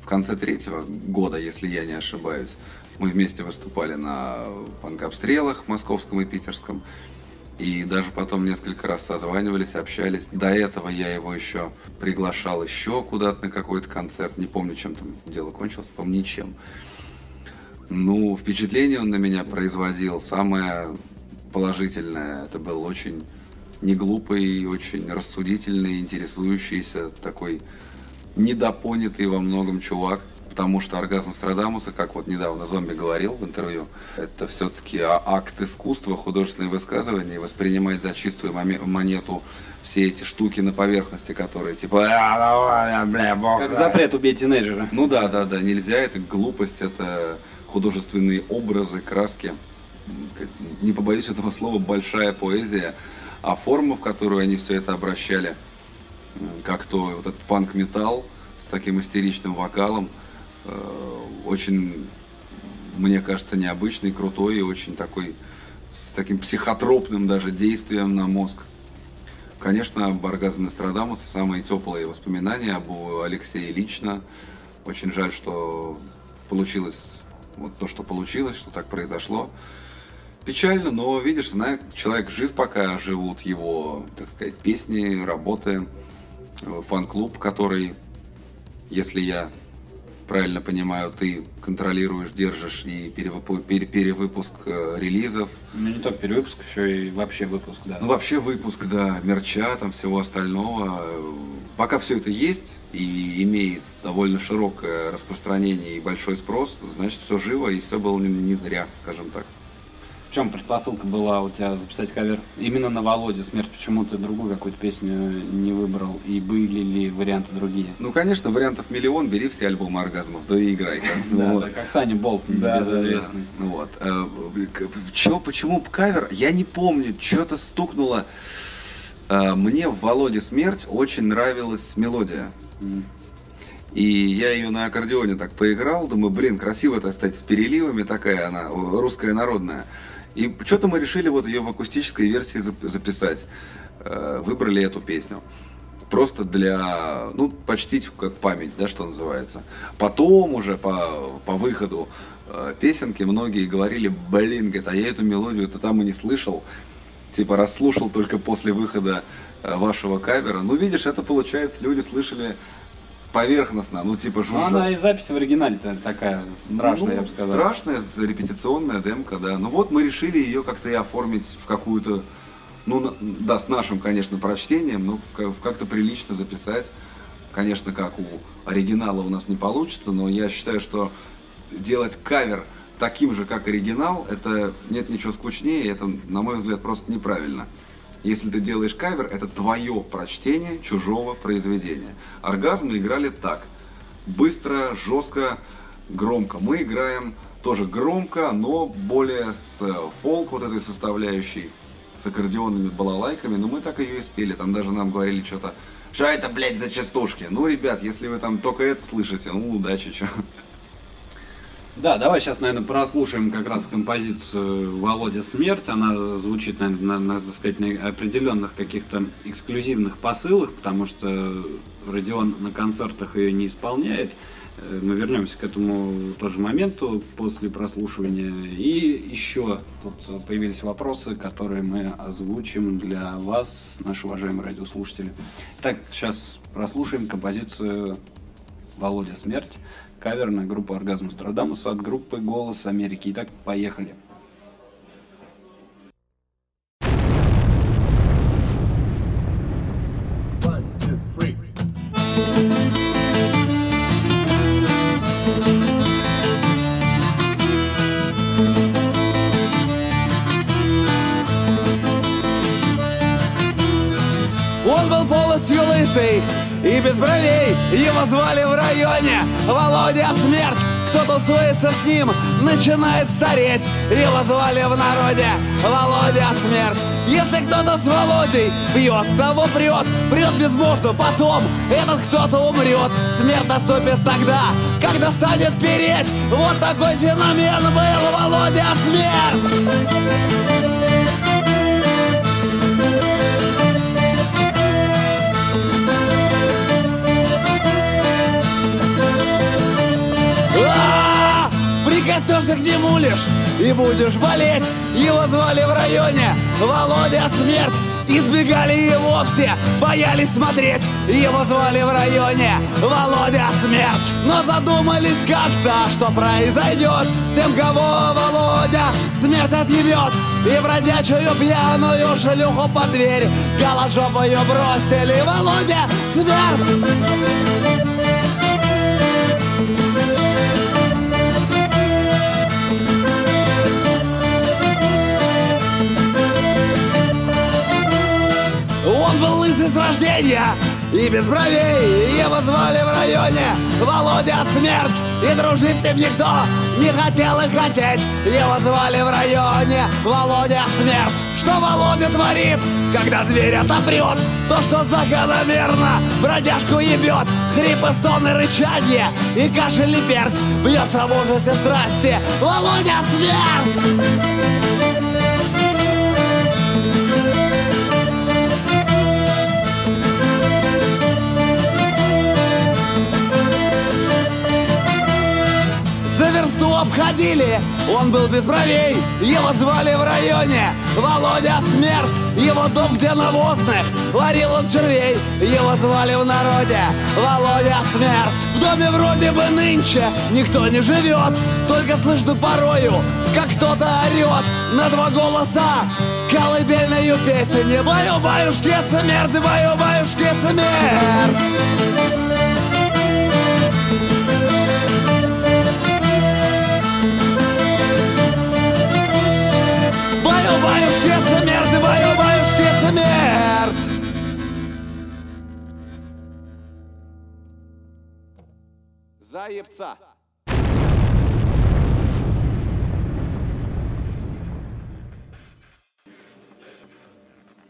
В конце третьего года, если я не ошибаюсь. Мы вместе выступали на панкобстрелах московском и питерском. И даже потом несколько раз созванивались, общались. До этого я его еще приглашал еще куда-то на какой-то концерт. Не помню, чем там дело кончилось, помню, ничем. Ну, впечатление он на меня производил. Самое положительное, это был очень неглупый, очень рассудительный, интересующийся, такой недопонятый во многом чувак. потому что оргазм Страдамуса, как вот недавно зомби говорил в интервью, это все-таки акт искусства, художественное высказывание, воспринимать за чистую монету все эти штуки на поверхности, которые типа... «А, бля, бог, как запрет убить тинейджера. Ну да, да, да, нельзя, это глупость, это художественные образы, краски. Не побоюсь этого слова, большая поэзия. А форма, в которую они все это обращали, как то вот этот панк-металл с таким истеричным вокалом, э, очень, мне кажется, необычный, крутой и очень такой, с таким психотропным даже действием на мозг. Конечно, об оргазме Нострадамуса самые теплые воспоминания об Алексее лично. Очень жаль, что получилось вот то, что получилось, что так произошло. Печально, но видишь, знаю, человек жив пока, живут его, так сказать, песни, работы, фан-клуб, который, если я правильно понимаю, ты контролируешь, держишь и перевыпу- пере- перевыпуск э, релизов. Ну не только перевыпуск, еще и вообще выпуск, да. Ну вообще выпуск, да, мерча, там всего остального. Пока все это есть и имеет довольно широкое распространение и большой спрос, значит все живо и все было не, не зря, скажем так. Чем предпосылка была у тебя записать кавер именно на Володе «Смерть»? Почему ты другую какую-то песню не выбрал? И были ли варианты другие? Ну, конечно, вариантов миллион. Бери все альбомы оргазмов, да и играй. Да, как Саня Болтон, безызвестный. Вот. Э, почему кавер? Я не помню. Что-то стукнуло. Э, мне в Володе «Смерть» очень нравилась мелодия. И я ее на аккордеоне так поиграл, думаю, блин, красиво это стать с переливами, такая она, русская народная. И что-то мы решили вот ее в акустической версии записать. Э, выбрали эту песню. Просто для, ну, почтить как память, да, что называется. Потом уже по, по выходу э, песенки многие говорили, блин, говорит, а я эту мелодию-то там и не слышал. Типа расслушал только после выхода э, вашего кавера. Ну, видишь, это получается, люди слышали поверхностно, ну типа жужжа. Ну, она и запись в оригинале-то такая страшная, ну, я бы сказал. Страшная, репетиционная демка, да. Ну вот мы решили ее как-то и оформить в какую-то, ну да, с нашим, конечно, прочтением, но как-то прилично записать. Конечно, как у оригинала у нас не получится, но я считаю, что делать кавер таким же, как оригинал, это нет ничего скучнее, это, на мой взгляд, просто неправильно. Если ты делаешь кавер, это твое прочтение чужого произведения. Оргазмы играли так. Быстро, жестко, громко. Мы играем тоже громко, но более с э, фолк вот этой составляющей, с аккордеонными балалайками, но мы так ее и спели. Там даже нам говорили что-то, что это, блядь, за частушки? Ну, ребят, если вы там только это слышите, ну, удачи, что. Да, давай сейчас, наверное, прослушаем как раз композицию Володя Смерть. Она звучит, наверное, на, сказать, на определенных каких-то эксклюзивных посылах, потому что Родион на концертах ее не исполняет. Э, мы вернемся к этому тоже моменту после прослушивания. И еще тут появились вопросы, которые мы озвучим для вас, наши уважаемые радиослушатели. Так, сейчас прослушаем композицию Володя Смерть кавер на группу Оргазм Страдамус от группы Голос Америки. Итак, поехали. Он был полностью лысый и без бровей Его звали в районе Володя Смерть Кто тусуется с ним, начинает стареть Его звали в народе Володя Смерть если кто-то с Володей пьет, того прет, прет безбожно, потом этот кто-то умрет. Смерть наступит тогда, когда станет переть. Вот такой феномен был Володя Смерть. Прикоснешься к нему лишь и будешь болеть. Его звали в районе Володя Смерть. Избегали его все, боялись смотреть. Его звали в районе Володя Смерть. Но задумались как-то, что произойдет С тем, кого Володя смерть отъебет И бродячую пьяную шлюху под дверь Голожопую бросили. Володя Смерть рождения и без бровей. Его звали в районе Володя Смерть И дружить с ним никто не хотел и хотеть. Его звали в районе Володя Смерть Что Володя творит, когда дверь отопрет То, что закономерно бродяжку ебет Хрипы, стоны, рычанье и кашель и перц. Бьется в ужасе страсти Володя Смерть Обходили, он был без бровей Его звали в районе. Володя Смерть Его дом, где навозных варил он червей Его звали в народе. Володя Смерть. В доме вроде бы нынче никто не живет Только слышно порою, как кто-то орет На два голоса. Колыбельную песни Баю-баюшки смерть, баю-баюшки смерть praia e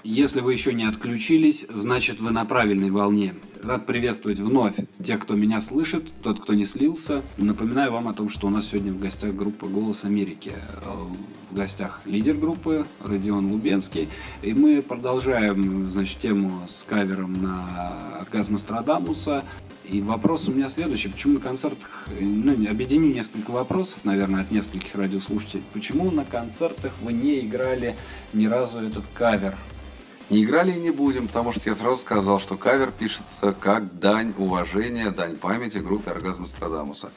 Если вы еще не отключились, значит вы на правильной волне. Рад приветствовать вновь тех, кто меня слышит, тот, кто не слился. Напоминаю вам о том, что у нас сегодня в гостях группа «Голос Америки». Э, В гостях лидер группы Родион Лубенский. И мы продолжаем, значит, тему с кавером на оргазм Астрадамуса. И вопрос у меня следующий. Почему на концертах, ну, объединю несколько вопросов, наверное, от нескольких радиослушателей. Почему на концертах вы не играли ни разу этот кавер? Не играли и не будем, потому что я сразу сказал, что кавер пишется как дань уважения, дань памяти группе Оргазм Страдамуса.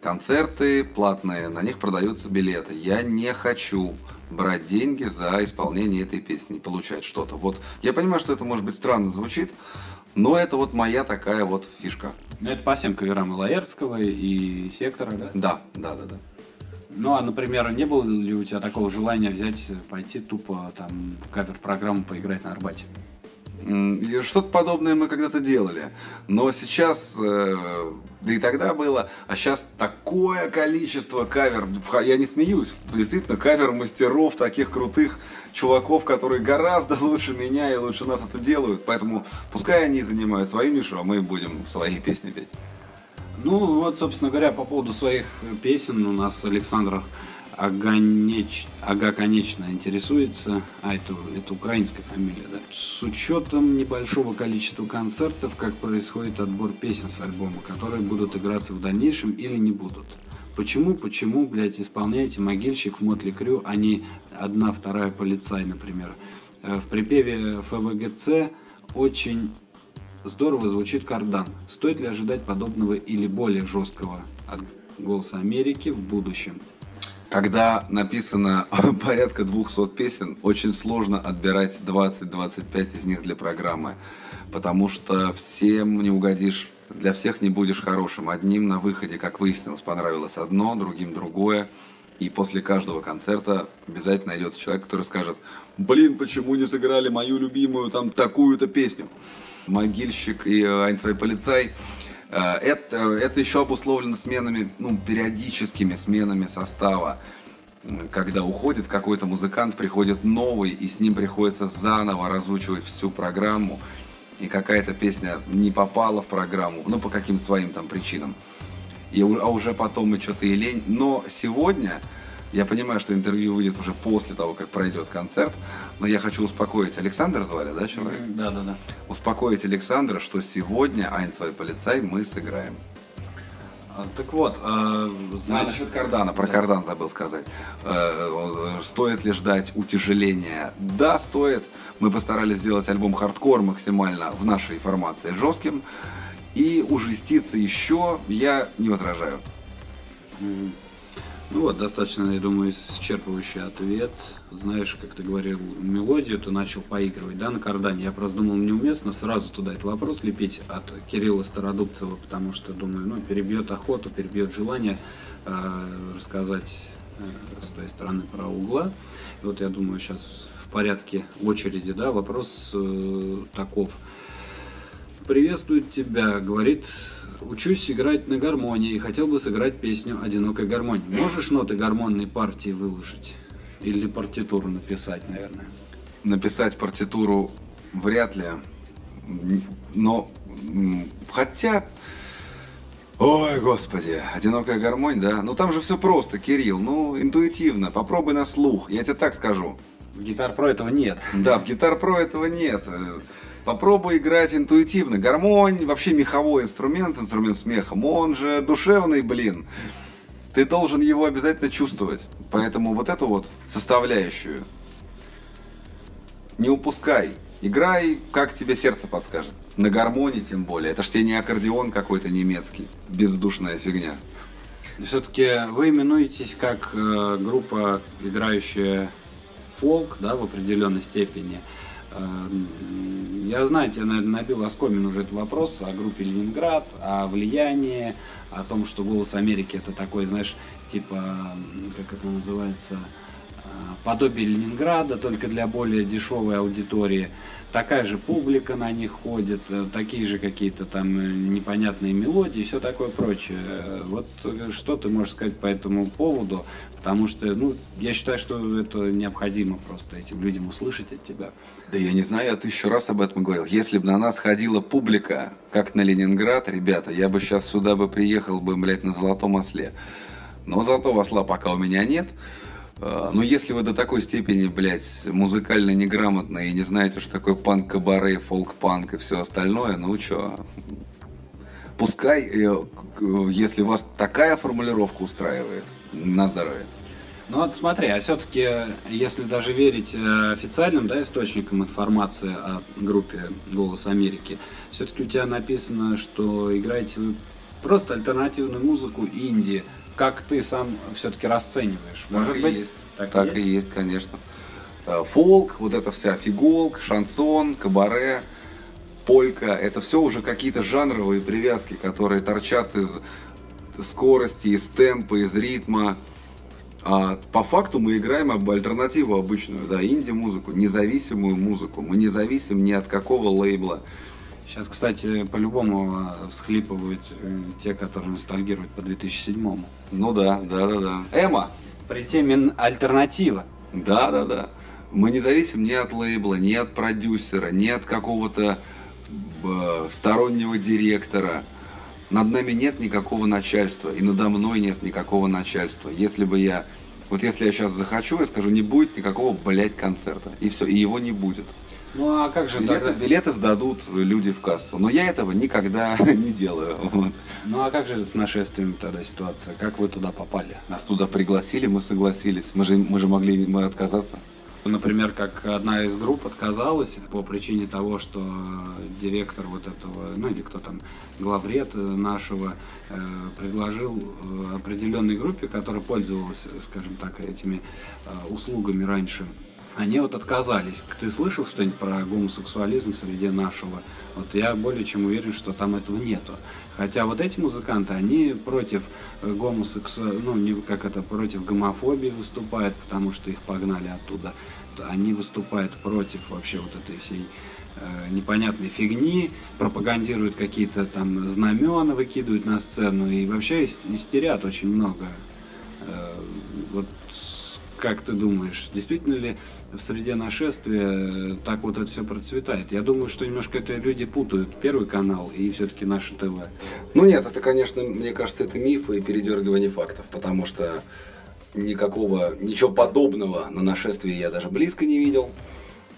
Концерты платные, на них продаются билеты. Я не хочу брать деньги за исполнение этой песни, получать что-то. Вот я понимаю, что это может быть странно звучит, но это вот моя такая вот фишка. Ну, это по всем каверам и Лаертского, и Сектора, да? Да, да, да, да. Ну, а, например, не было ли у тебя такого желания взять, пойти тупо там кавер-программу поиграть на Арбате? Что-то подобное мы когда-то делали. Но сейчас, э, да и тогда было, а сейчас такое количество кавер, я не смеюсь, действительно, кавер мастеров, таких крутых чуваков, которые гораздо лучше меня и лучше нас это делают. Поэтому пускай они занимают свою нишу, а мы будем свои песни петь. Ну, вот, собственно говоря, по поводу своих песен у нас Александр Аганеч... Ага, конечно, интересуется. А, это, это украинская фамилия, да? С учетом небольшого количества концертов, как происходит отбор песен с альбома, которые будут играться в дальнейшем или не будут. Почему, почему, блядь, исполняете «Могильщик» в Мотли Крю, а не «Одна, вторая, полицай», например? Э, В припеве ФВГЦ очень здорово звучит кардан. Стоит ли ожидать подобного или более жесткого от «Голоса Америки» в будущем? Когда написано порядка 200 песен, очень сложно отбирать 20-25 из них для программы, потому что всем не угодишь, для всех не будешь хорошим. Одним на выходе, как выяснилось, понравилось одно, другим другое. И после каждого концерта обязательно найдется человек, который скажет, блин, почему не сыграли мою любимую там такую-то песню. Могильщик и э, Айнцвай полицай. Э, Это, это еще обусловлено сменами, ну, периодическими сменами состава. Когда уходит какой-то музыкант, приходит новый, и с ним приходится заново разучивать всю программу. И какая-то песня не попала в программу, ну, по каким-то своим там причинам. И, а уже потом и что-то и лень. Но сегодня, я понимаю, что интервью выйдет уже после того, как пройдет концерт, но я хочу успокоить. Александр звали, да, человек? Да, да, да. Успокоить Александра, что сегодня Айнцвай полицай мы сыграем. Так вот, э, А значит, насчет кардана, про Да. кардан забыл сказать. Э, э, Стоит ли ждать утяжеления? Да, стоит. Мы постарались сделать альбом хардкор максимально в нашей формации жестким. И ужеститься еще я не возражаю. Ну вот, достаточно, я думаю, исчерпывающий ответ. Знаешь, как ты говорил, мелодию ты начал поигрывать, да, на кардане. Я просто думал, неуместно сразу туда этот вопрос лепить от Кирилла Стародубцева, потому что, думаю, ну, перебьет охоту, перебьет желание э, рассказать э, с твоей стороны про угла. И вот я думаю, сейчас в порядке очереди, да, вопрос э, таков. Приветствует тебя, говорит, учусь играть на гармонии и хотел бы сыграть песню «Одинокая гармонь». Можешь ноты гармонной партии выложить? Или партитуру написать, наверное? Написать партитуру вряд ли. Но, хотя... Ой, господи, одинокая гармонь, да? Ну там же все просто, Кирилл, ну интуитивно, попробуй на слух, я тебе так скажу. В Гитар Про этого нет. Да, в Гитар Про этого нет. Попробуй играть интуитивно. Гармонь, вообще меховой инструмент, инструмент смехом, он же душевный, блин. Ты должен его обязательно чувствовать. Поэтому вот эту вот составляющую не упускай. Играй, как тебе сердце подскажет. На гармонии тем более. Это ж тебе не аккордеон какой-то немецкий. Бездушная фигня. Все-таки вы именуетесь как э, группа, играющая фолк, да, в определенной степени. Э, я знаю, тебе, наверное, набил оскомин уже этот вопрос о группе Ленинград, о влиянии, о том, что «Голос Америки» это такой, знаешь, типа, как это называется, э, подобие Ленинграда, только для более дешевой аудитории. Такая же публика на них ходит, э, такие же какие-то там э, непонятные мелодии и все такое прочее. Э, Вот что ты можешь сказать по этому поводу? Потому что, ну, я считаю, что это необходимо просто этим людям услышать от тебя. Да я не знаю, я тысячу раз об этом говорил. Если бы на нас ходила публика, как на Ленинград, ребята, я бы сейчас сюда бы приехал бы, блядь, на золотом осле. Но золотого осла пока у меня нет. Э, Но если вы до такой степени, блядь, музыкально неграмотные и не знаете, что такое панк-кабаре, фолк-панк и все остальное, ну чё, пускай, э, к- если вас такая формулировка устраивает, на здоровье. Ну вот смотри, а все-таки, если даже верить э, официальным да, источникам информации о группе «Голос Америки», все-таки у тебя написано, что играете вы просто альтернативную музыку инди. Как ты сам все-таки расцениваешь? Может Так и быть, есть. так, Так, и и есть? есть, конечно. Э, Фолк, вот эта вся фиголк, шансон, кабаре, полька, это все уже какие-то жанровые привязки, которые торчат из скорости, из темпа, из ритма. А по факту мы играем об альтернативу обычную, да, инди-музыку, независимую музыку. Мы не зависим ни от какого лейбла. Сейчас, кстати, по-любому э, всхлипывают э, те, которые ностальгируют по 2007-му. Ну да, да, да, да. Эма, При теме альтернатива. Да, да, да. Мы не зависим ни от лейбла, ни от продюсера, ни от какого-то э, стороннего директора. Над нами нет никакого начальства, и надо мной нет никакого начальства. Если бы я, вот если я сейчас захочу, я скажу, не будет никакого, блядь, концерта. И все, и его не будет. Ну а как же Билеты, тогда? билеты сдадут люди в кассу. Но я этого никогда не делаю. Вот. Ну а как же с нашествием тогда ситуация? Как вы туда попали? Нас туда пригласили, мы согласились. Мы же, мы же могли мы отказаться. Например, как одна из групп отказалась по причине того, что директор вот этого, ну или кто там, главред нашего, э, предложил э, определенной группе, которая пользовалась, скажем так, этими э, услугами раньше, они вот отказались. Ты слышал что-нибудь про гомосексуализм в среде нашего? Вот я более чем уверен, что там этого нету. Хотя вот эти музыканты, они против гомосексу... ну, не, как это, против гомофобии выступают, потому что их погнали оттуда. Они выступают против вообще вот этой всей э, непонятной фигни, пропагандируют какие-то там знамена, выкидывают на сцену и вообще ис- истерят очень много. Э, вот как ты думаешь, действительно ли в среде нашествия так вот это все процветает? Я думаю, что немножко это люди путают Первый канал и все-таки наше ТВ. Ну нет, это, конечно, мне кажется, это миф и передергивание фактов, потому что никакого, ничего подобного на нашествии я даже близко не видел.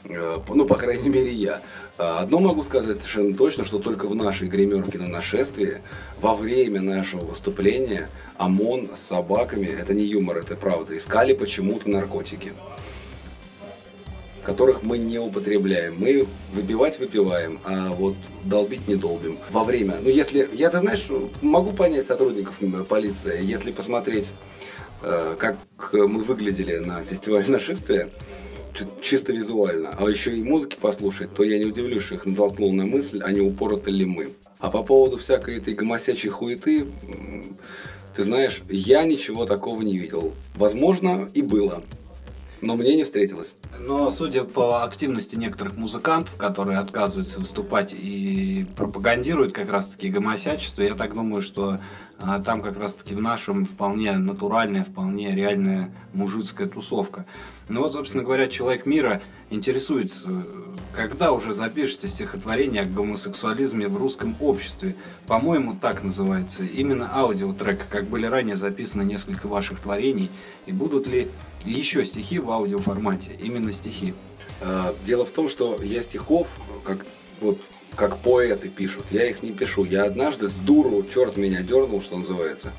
Э, Ну, по крайней мере, я. Одно могу сказать совершенно точно, что только в нашей гримерке на нашествии во время нашего выступления ОМОН с собаками, это не юмор, это правда, искали почему-то наркотики которых мы не употребляем. Мы выпивать выпиваем, а вот долбить не долбим. Во время, ну если, я, ты знаешь, могу понять сотрудников полиции, если посмотреть, э, как мы выглядели на фестивале нашествия, чисто визуально, а еще и музыки послушать, то я не удивлюсь, что их натолкнул на мысль, а не упороты ли мы. А по поводу всякой этой гомосячей хуеты, ты знаешь, я ничего такого не видел. Возможно, и было. Но мне не встретилось. Но судя по активности некоторых музыкантов, которые отказываются выступать и пропагандируют как раз-таки гомосячество, я так думаю, что а, там как раз-таки в нашем вполне натуральная, вполне реальная мужицкая тусовка. Ну вот, собственно говоря, человек мира интересуется, когда уже запишете стихотворение о гомосексуализме в русском обществе. По-моему, так называется. Именно аудиотрек, как были ранее записаны несколько ваших творений. И будут ли еще стихи в аудиоформате? Именно стихи. А, Дело в том, что я стихов, как вот как поэты пишут, я их не пишу. Я однажды с дуру, черт меня дернул, что называется,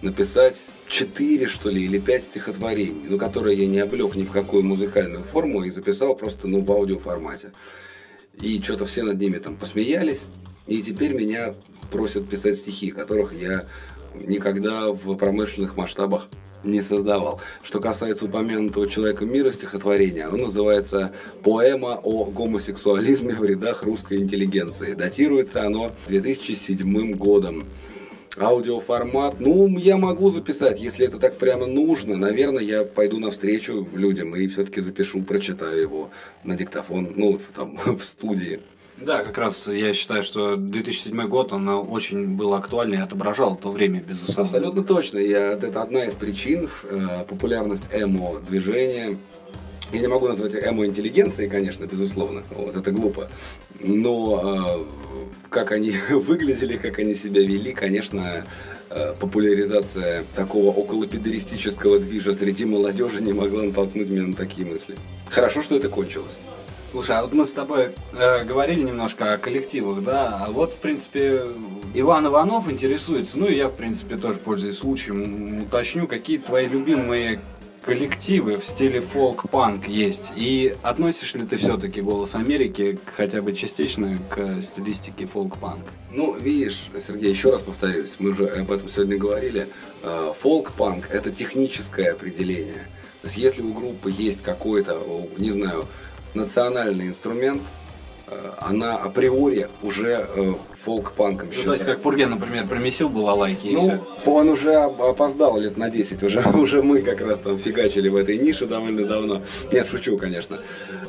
написать четыре, что ли, или пять стихотворений, ну, которые я не облег ни в какую музыкальную форму и записал просто, ну, в аудиоформате. И что-то все над ними там посмеялись, и теперь меня просят писать стихи, которых я никогда в промышленных масштабах не создавал. Что касается упомянутого человека мира стихотворения, оно называется «Поэма о гомосексуализме в рядах русской интеллигенции». Датируется оно 2007 годом. Аудиоформат, ну, я могу записать, если это так прямо нужно. Наверное, я пойду навстречу людям и все-таки запишу, прочитаю его на диктофон, ну, там, в студии. Да, как раз я считаю, что 2007 год, он очень был актуальный и отображал то время, безусловно. Абсолютно точно. Я, это одна из причин, э, популярность эмо-движения. Я не могу назвать эмо-интеллигенцией, конечно, безусловно. Вот, это глупо. Но э, как они выглядели, как они себя вели, конечно, э, популяризация такого околопедеристического движа среди молодежи не могла натолкнуть меня на такие мысли. Хорошо, что это кончилось. Слушай, а вот мы с тобой э, говорили немножко о коллективах, да, а вот, в принципе, Иван Иванов интересуется, ну и я, в принципе, тоже, пользуясь случаем, уточню, какие твои любимые коллективы в стиле фолк-панк есть, и относишь ли ты все-таки «Голос Америки» хотя бы частично к стилистике фолк-панк? Ну, видишь, Сергей, еще раз повторюсь, мы уже об этом сегодня говорили. Э, Фолк-панк – это техническое определение. То есть, если у группы есть какой-то, о, не знаю, национальный инструмент, э, она априори уже э, фолк-панком Ну, то есть, как Фурген, например, промесил балалайки и Ну, все. он уже оп- опоздал лет на 10, уже, уже мы как раз там фигачили в этой нише довольно давно. Нет, шучу, конечно.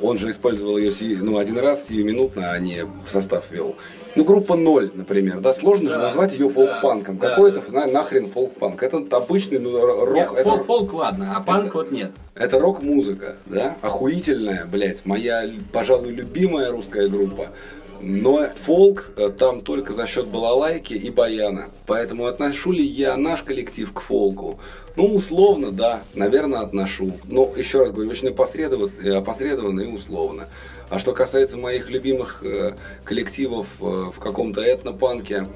Он же использовал ее ну, один раз сиюминутно, а не в состав вел. Ну, группа ноль, например, да, сложно же назвать ее фолк-панком. да, Какой-то на- нахрен фолк-панк. Это обычный ну, рок. Нет, это- фол- фолк, ладно, а панк вот нет. это рок-музыка, да, охуительная, блядь, моя, пожалуй, любимая русская группа. Но фолк э, там только за счет балалайки и баяна. Поэтому отношу ли я наш коллектив к фолку? Ну, условно, да, наверное, отношу. Но, еще раз говорю, очень опосредованно, э, опосредованно и условно. А что касается моих любимых э, коллективов э, в каком-то этнопанке,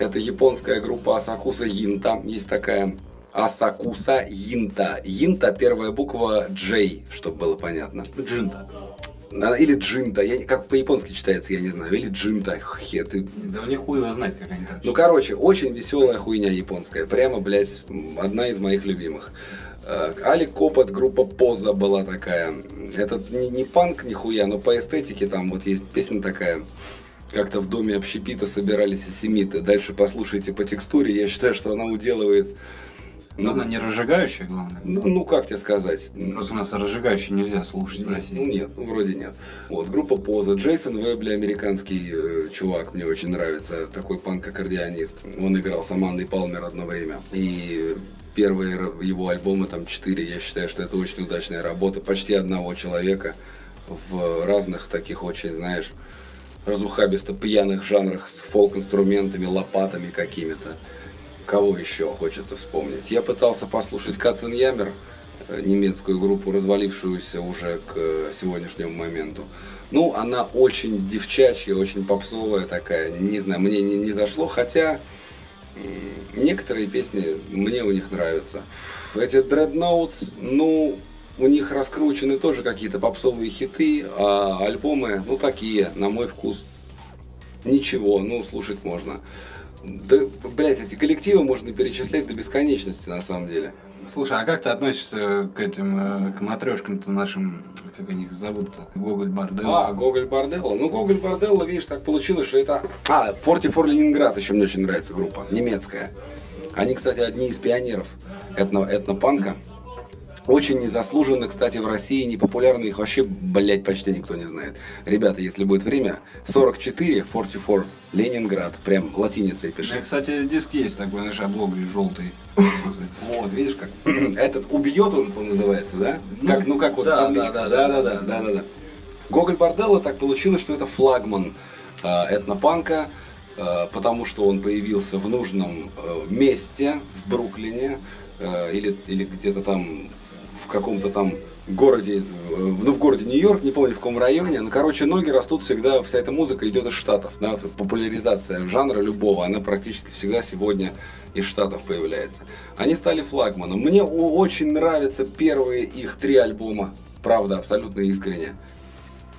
это японская группа Асакуса Йинта. Есть такая Асакуса Йинта. Йинта первая буква J, чтобы было понятно. Джинта. Или Джинта. Я, как по-японски читается, я не знаю. Или Джинта. Хе, ты... Да мне хуй его знать, как они так Ну, короче, очень веселая хуйня японская. Прямо, блядь, одна из моих любимых. Э, Али Копот, группа Поза была такая. Это не, не панк нихуя, но по эстетике там вот есть песня такая. Как-то в доме общепита собирались семиты. Дальше послушайте по текстуре. Я считаю, что она уделывает... Но она не разжигающая, главное. Ну, ну, как тебе сказать? Просто у нас разжигающий нельзя слушать в России. Ну нет, ну вроде нет. Вот, группа Поза. Джейсон Вебли, американский э, чувак, мне очень нравится, такой панк-аккордеонист. Он играл с Амандой Палмер одно время. И первые его альбомы, там четыре, я считаю, что это очень удачная работа. Почти одного человека в разных таких очень, знаешь, разухабисто пьяных жанрах с фолк-инструментами, лопатами какими-то. Кого еще хочется вспомнить? Я пытался послушать Кацен Ямер, э, немецкую группу, развалившуюся уже к э, сегодняшнему моменту. Ну, она очень девчачья, очень попсовая такая. Не знаю, мне не, не зашло, хотя некоторые песни мне у них нравятся. Эти Dreadnoughts, ну, у них раскручены тоже какие-то попсовые хиты, а альбомы, ну, такие, на мой вкус, ничего, ну, слушать можно. Да, блядь, эти коллективы можно перечислять до бесконечности, на самом деле. Слушай, а как ты относишься к этим, э, к матрешкам-то нашим, как они их зовут-то? Гоголь Бардел? А, Гоголь Борделло. Ну, Гоголь Борделло, видишь, так получилось, что это... А, Форти Фор Ленинград еще мне очень нравится группа, немецкая. Они, кстати, одни из пионеров этно, этнопанка. Очень незаслуженно, кстати, в России непопулярны их вообще, блять, почти никто не знает. Ребята, если будет время, 44, 44, Ленинград, прям латиницей пиши. меня, кстати, диск есть такой, знаешь, облогой желтый. Вот, видишь как? Этот убьет он, он называется, да? Как, ну как вот да, табличка. да, да, да, да, да, да, да. Гоголь Борделло так получилось, что это флагман э, этнопанка, э, потому что он появился в нужном э, месте в Бруклине или, или где-то там в каком-то там городе, э, ну в городе Нью-Йорк, не помню в каком районе, но короче ноги растут всегда, вся эта музыка идет из Штатов, да, популяризация жанра любого, она практически всегда сегодня из Штатов появляется. Они стали флагманом. Мне очень нравятся первые их три альбома, правда, абсолютно искренне.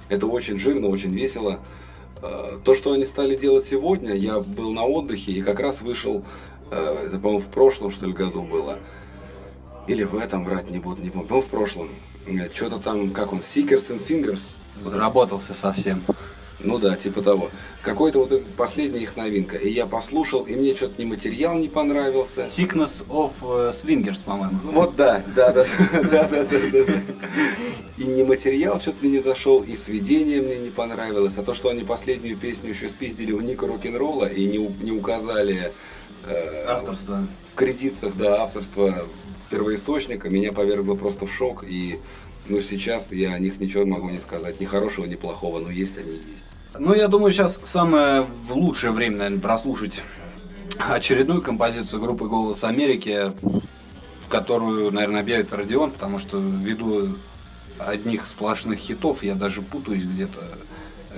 Это очень жирно, очень весело. Э, То, что они стали делать сегодня, я был на отдыхе и как раз вышел, э, это, по-моему, в прошлом, что ли, году было. Или в этом, врать не буду, не помню. По-моему, в прошлом. Что-то там, как он, Seekers and Fingers. Заработался совсем. Ну да, типа того. Какой-то вот это последняя их новинка. И я послушал, и мне что-то ни материал не понравился. Sickness of э, Swingers, по-моему. Ну Вот да, да, да, да, да, да, да. И не материал что-то мне не зашел, и сведение мне не понравилось. А то, что они последнюю песню еще спиздили у Ника рок-н-ролла и не, не указали э, Авторство. в кредитах, да, авторство первоисточника, меня повергло просто в шок. И ну, сейчас я о них ничего могу не сказать. Ни хорошего, ни плохого, но есть они и есть. Ну, я думаю, сейчас самое лучшее время, наверное, прослушать очередную композицию группы «Голос Америки», которую, наверное, объявит Родион, потому что ввиду одних сплошных хитов я даже путаюсь где-то,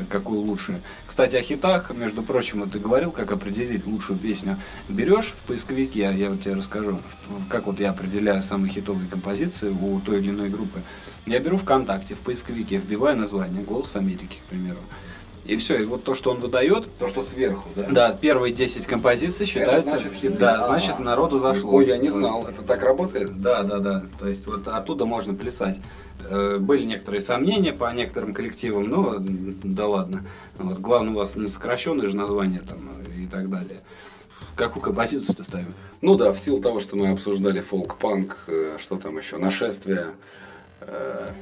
какую лучше. Кстати, о хитах, между прочим, вот ты говорил, как определить лучшую песню. Берешь в поисковике, я, я вот тебе расскажу, как вот я определяю самые хитовые композиции у той или иной группы. Я беру ВКонтакте, в поисковике, вбиваю название «Голос Америки», к примеру. И все, и вот то, что он выдает, То, что сверху, да? да, первые 10 композиций считаются, значит хиты. да, Ага. значит народу зашло. Ой, я не знал. Это так работает? Да, да, да. То есть вот оттуда можно плясать. Э, Были некоторые сомнения по некоторым коллективам, но да ладно. Вот, главное у вас не сокращенное же название там э, и так далее. Какую композицию ты ставим? Ну да, в силу того, что мы обсуждали фолк-панк, э, что там еще, нашествие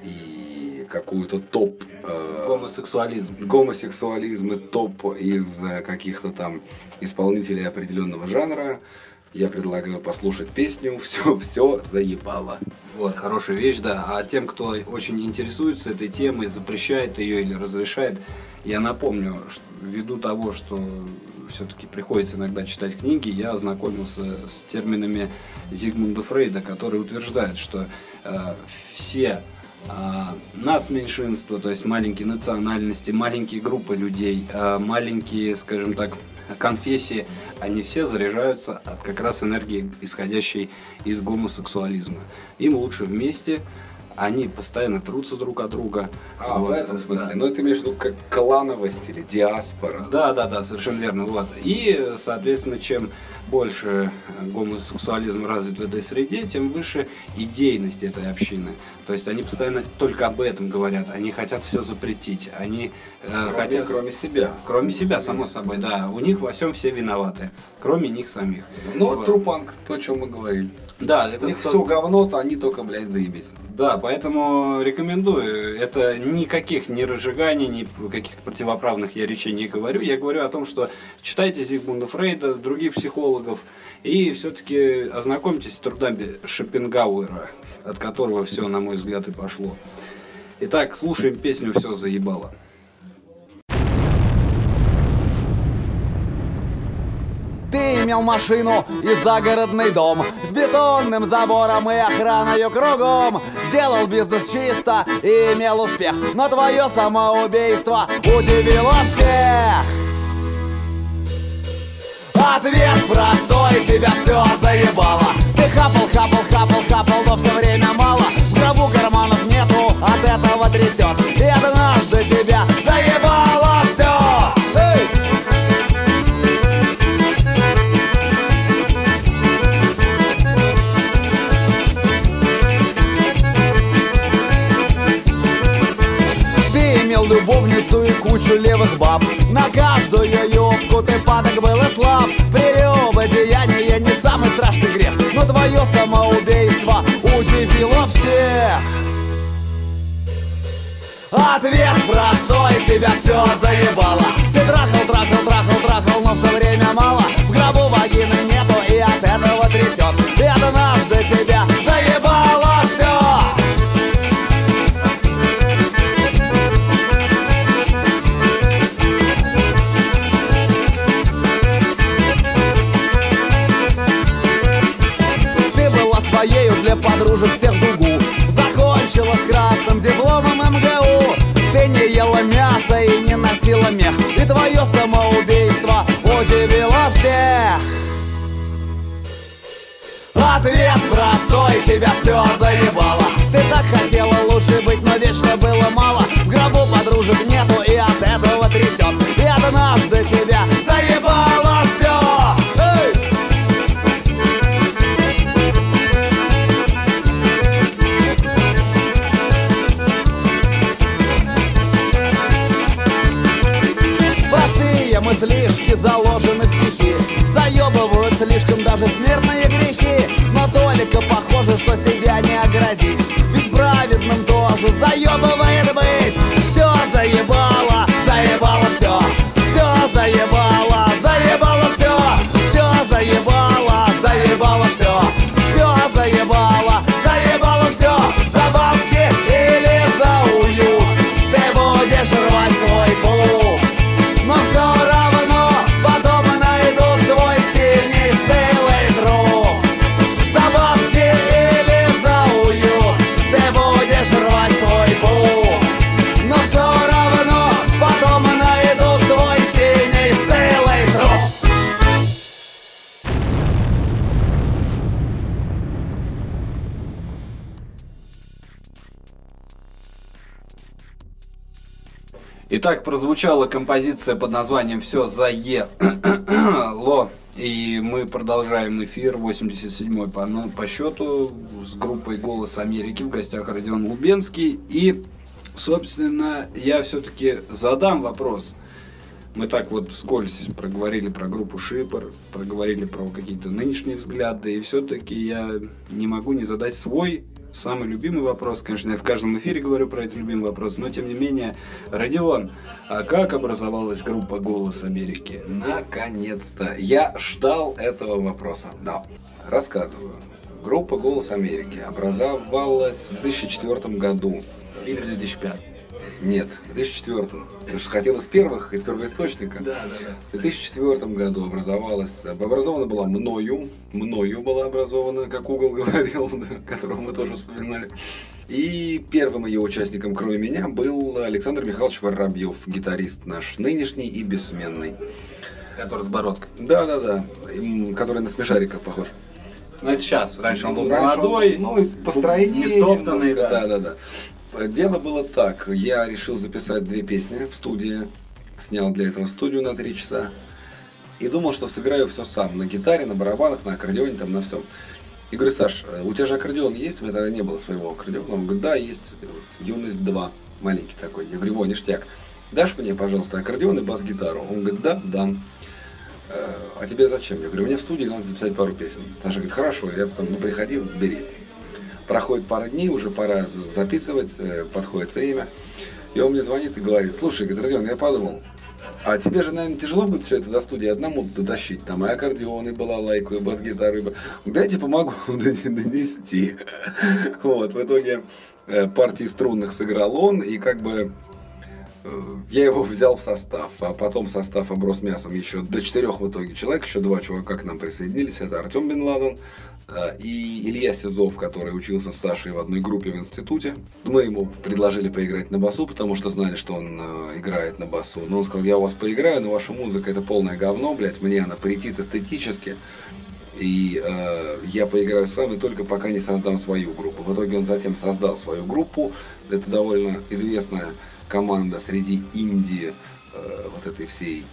и какую-то топ э, Гомосексуализм. гомосексуализм и топ из э, каких-то там исполнителей определенного жанра. Я предлагаю послушать песню «Все, все заебало». Вот, хорошая вещь, да. А тем, кто очень интересуется этой темой, запрещает ее или разрешает, я напомню, что ввиду того, что все-таки приходится иногда читать книги, я ознакомился с терминами Зигмунда Фрейда, который утверждает, что э, все э, нацменьшинства, то есть маленькие национальности, маленькие группы людей, э, маленькие, скажем так, конфессии, они все заряжаются от как раз энергии, исходящей из гомосексуализма. Им лучше вместе, они постоянно трутся друг от друга. А, Вот, в этом смысле. да. Ну, это имеешь в виду как клановость или диаспора. Да, да, да, совершенно верно. Вот. И, соответственно, чем больше э, гомосексуализм развит в этой среде, тем выше идейность этой общины. То есть они постоянно только об этом говорят. Они хотят все запретить. Они э, Кроме, хотят... кроме себя. Кроме себя, само собой, да. У них во всем все виноваты. Кроме них самих. Ну, вот Вот. трупанк, то, о чем мы говорили. Да, У это них тот- все говно, то они только, блядь, заебись. Да, поэтому рекомендую. Это никаких ни разжиганий, ни каких-то противоправных я речей не говорю. Я говорю о том, что читайте Зигмунда Фрейда, других психологов, и все-таки ознакомьтесь с трудами Шопенгауэра, от которого все, на мой взгляд, и пошло. Итак, слушаем песню «Все заебало». Ты имел машину и загородный дом. С бетонным забором и охраною кругом. Делал бизнес чисто и имел успех. Но твое самоубийство удивило всех Ответ простой, тебя все заебало. Ты хапал, хапал, хапал, хапал, но все время мало. В гробу карманов нету, от этого трясет и левых баб. На каждую юбку ты падок был и слаб. Прелюбодеяние не самый страшный грех. Но твое самоубийство удивило всех. Ответ простой, тебя все заебало. Ты трахал, трахал, трахал, трахал, но все время мало и не носила мех И твое самоубийство удивило всех. Ответ простой, тебя все заебало. Ты так хотела лучше быть, но вечно было мало. В гробу подружек нету и от этого трясет слишком даже смертные грехи. Но только похоже, что себя не оградить. Ведь праведным тоже заебывает Итак, прозвучала композиция под названием «Все за Е Ло». И мы продолжаем эфир 87-й по, ну, по счету с группой «Голос Америки» в гостях Родион Лубенский. И, собственно, я все-таки задам вопрос. Мы так вот вскользь проговорили про группу Шипер, проговорили про какие-то нынешние взгляды, и все-таки я не могу не задать свой самый любимый вопрос. Конечно, я в каждом эфире говорю про этот любимый вопрос, но тем не менее, Родион, а как образовалась группа «Голос Америки»? Наконец-то. Я ждал этого вопроса. Да. Рассказываю. Группа «Голос Америки» образовалась в 2004 году. Или в 2005? Нет, в 2004. Ты же хотел из первых, из первоисточника. Да, да, да. В 2004 году образовалась, образована была мною, мною была образована, как угол говорил, да, которого мы тоже вспоминали. И первым ее участником, кроме меня, был Александр Михайлович Воробьев, гитарист наш нынешний и бессменный. Который с бородкой. Да-да-да, м, который на смешариках похож. Ну, это сейчас. Раньше он был Раньше он- молодой, ну, и построение не стоптанный, немножко, да. да, да, да. Дело было так. Я решил записать две песни в студии. Снял для этого студию на три часа. И думал, что сыграю все сам. На гитаре, на барабанах, на аккордеоне, там, на всем. И говорю, Саш, э, у тебя же аккордеон есть? У меня тогда не было своего аккордеона. Он говорит, да, есть. Юность 2. Маленький такой. Я говорю, во, ништяк. Дашь мне, пожалуйста, аккордеон и бас-гитару? Он говорит, да, дам. «Э, А тебе зачем? Я говорю, мне в студии надо записать пару песен. Саша говорит, хорошо, я потом, ну приходи, бери. Проходит пара дней, уже пора записывать, э, подходит время. И он мне звонит и говорит, слушай, Родион, я подумал, а тебе же, наверное, тяжело будет все это до студии одному дотащить. Там и аккордеон, и балалайку, и бас-гитару. И... Дайте помогу дон- донести. Вот, в итоге э, партии струнных сыграл он, и как бы э, я его взял в состав, а потом состав оброс мясом еще до четырех в итоге человек, еще два чувака к нам присоединились, это Артем Бен Ладен и Илья Сизов, который учился с Сашей в одной группе в институте. Мы ему предложили поиграть на басу, потому что знали, что он э, играет на басу, но он сказал, я у вас поиграю, но ваша музыка это полное говно, блядь, мне она претит эстетически, и э, я поиграю с вами только пока не создам свою группу. В итоге он затем создал свою группу. Это довольно известная команда среди Индии, э, вот этой всей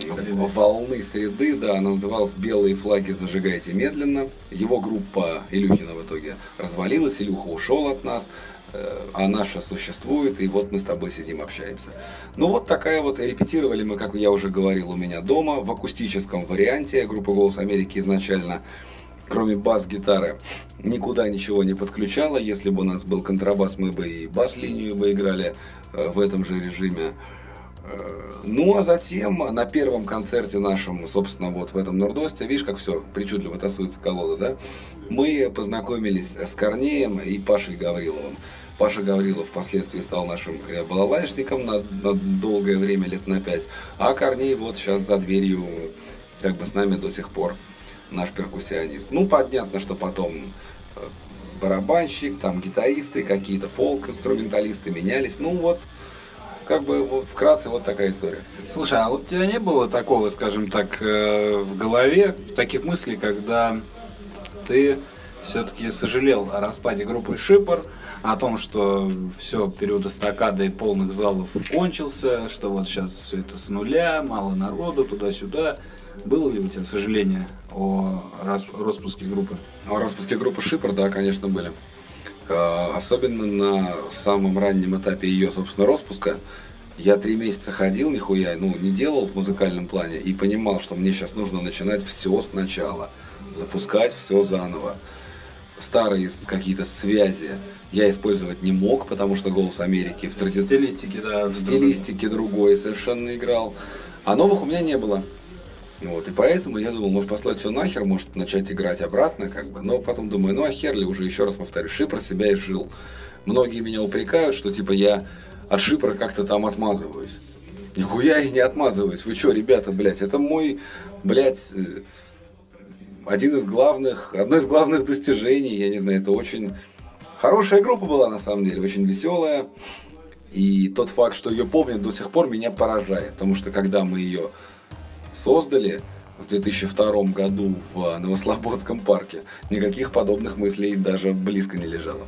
Среды. волны среды, да, она называлась «Белые флаги зажигайте медленно». Его группа Илюхина в итоге развалилась, Илюха ушел от нас, э, а наша существует, и вот мы с тобой сидим, общаемся. Ну вот такая вот, репетировали мы, как я уже говорил, у меня дома, в акустическом варианте. Группа «Голос Америки» изначально кроме бас-гитары, никуда ничего не подключала. Если бы у нас был контрабас, мы бы и бас-линию бы играли э, в этом же режиме. Э, Ну, а затем на первом концерте нашем, собственно, вот в этом Нордосте, видишь, как все причудливо тасуется колода, да? Мы познакомились с Корнеем и Пашей Гавриловым. Паша Гаврилов впоследствии стал нашим э, балалайшником на, на долгое время, лет на пять. А Корней вот сейчас за дверью, как бы с нами до сих пор, наш перкуссионист. Ну, понятно, что потом э, барабанщик, там гитаристы, какие-то фолк-инструменталисты менялись. Ну вот, как бы вот, вкратце вот такая история. Слушай, а вот у тебя не было такого, скажем так, э, в голове, таких мыслей, когда ты все-таки сожалел о распаде группы Шипор, о том, что все, период эстакады и полных залов кончился, что вот сейчас все это с нуля, мало народу, туда-сюда. Было ли у тебя сожаление о рас- распуске группы? О распуске группы Шипр, да, конечно, были. Э, Особенно на самом раннем этапе ее, собственно, распуска. Я три месяца ходил, нихуя, ну, не делал в музыкальном плане и понимал, что мне сейчас нужно начинать все сначала. Запускать все заново. Старые какие-то связи я использовать не мог, потому что «Голос Америки» в В тради- стилистике, да. в стилистике другой совершенно играл. А новых у меня не было. Вот, и поэтому я думал, может послать все нахер, может начать играть обратно, как бы. Но потом думаю, ну а хер ли уже, еще раз повторю, Шипр себя и жил. Многие меня упрекают, что типа я от Шипра как-то там отмазываюсь. Нихуя я не отмазываюсь. Вы что, ребята, блядь, это мой, блядь, э, один из главных, одно из главных достижений, я не знаю, это очень хорошая группа была на самом деле, очень веселая. И тот факт, что ее помнят до сих пор, меня поражает. Потому что когда мы ее создали в 2002 году в Новослободском парке, никаких подобных мыслей даже близко не лежало.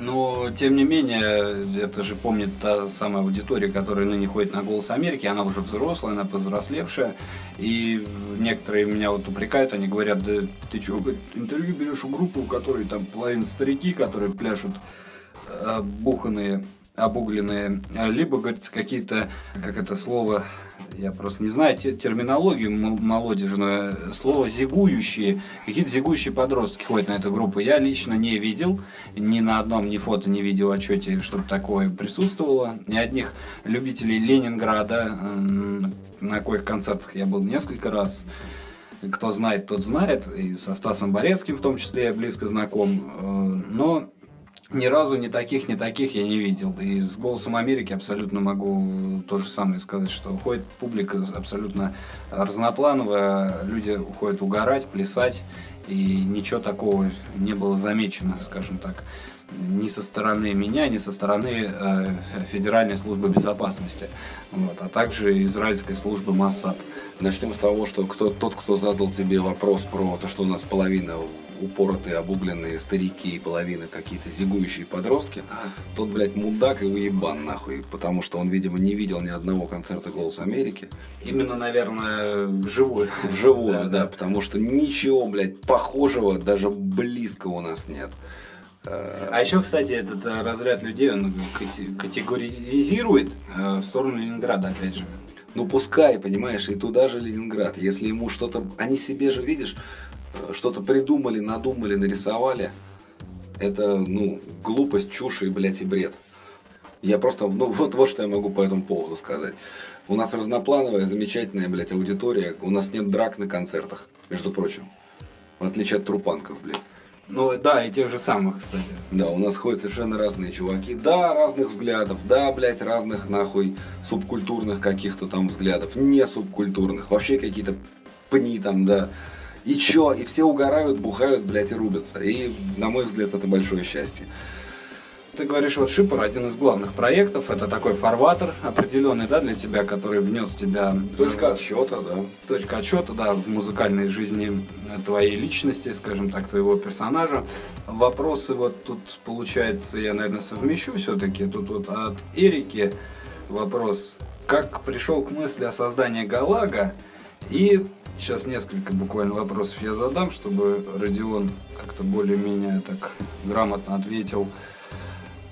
Но, тем не менее, это же помнит та самая аудитория, которая ныне ходит на «Голос Америки», она уже взрослая, она повзрослевшая, и некоторые меня вот упрекают, они говорят, да ты говорит, интервью берешь у группы, у которой там половина старики, которые пляшут обуханные, обугленные, а либо, говорит, какие-то, как это слово, я просто не знаю те- терминологию молодежную, слово «зигующие», какие-то зигующие подростки ходят на эту группу. Я лично не видел, ни на одном ни фото, ни видео отчете, чтобы такое присутствовало. Ни одних любителей Ленинграда, на коих концертах я был несколько раз. Кто знает, тот знает, и со Стасом Борецким в том числе я близко знаком. Э, Но ни разу ни таких, ни таких я не видел. И с «Голосом Америки» абсолютно могу то же самое сказать, что уходит публика абсолютно разноплановая, люди уходят угорать, плясать, и ничего такого не было замечено, скажем так, ни со стороны меня, ни со стороны э, Федеральной службы безопасности, вот, а также израильской службы Моссад. Начнем с того, что кто, тот, кто задал тебе вопрос про то, что у нас половина упоротые, обугленные старики и половина какие-то зигующие подростки, тот, блядь, мудак и уебан, нахуй, потому что он, видимо, не видел ни одного концерта «Голос Америки». Именно, наверное, вживую. Вживую, да, потому что ничего, блядь, похожего даже близко у нас нет. А еще, кстати, этот э, разряд людей он кате- категоризирует э, в сторону Ленинграда, опять же. Ну пускай, понимаешь, и туда же Ленинград. Если ему что-то, они себе же, видишь, что-то придумали, надумали, нарисовали. Это, ну, глупость, чушь и, блядь, и бред. Я просто, ну, вот, вот что я могу по этому поводу сказать. У нас разноплановая, замечательная, блядь, аудитория. У нас нет драк на концертах, между прочим. В отличие от трупанков, блядь. Ну да, и тех же самых, кстати. Да, у нас ходят совершенно разные чуваки. Да, разных взглядов. Да, блядь, разных нахуй субкультурных каких-то там взглядов. Не субкультурных. Вообще какие-то пни там, да. И чё? И все угорают, бухают, блядь, и рубятся. И, на мой взгляд, это большое счастье. Ты говоришь, вот Шипор один из главных проектов, это такой фарватер определенный, да, для тебя, который внес тебя... Точка отсчета, да. точка отсчета, да, в музыкальной жизни твоей личности, скажем так, твоего персонажа. Вопросы вот тут, получается, я, наверное, совмещу все-таки. Тут вот от Эрики вопрос. Как пришел к мысли о создании Галага? И сейчас несколько буквально вопросов я задам, чтобы Родион как-то более-менее так грамотно ответил.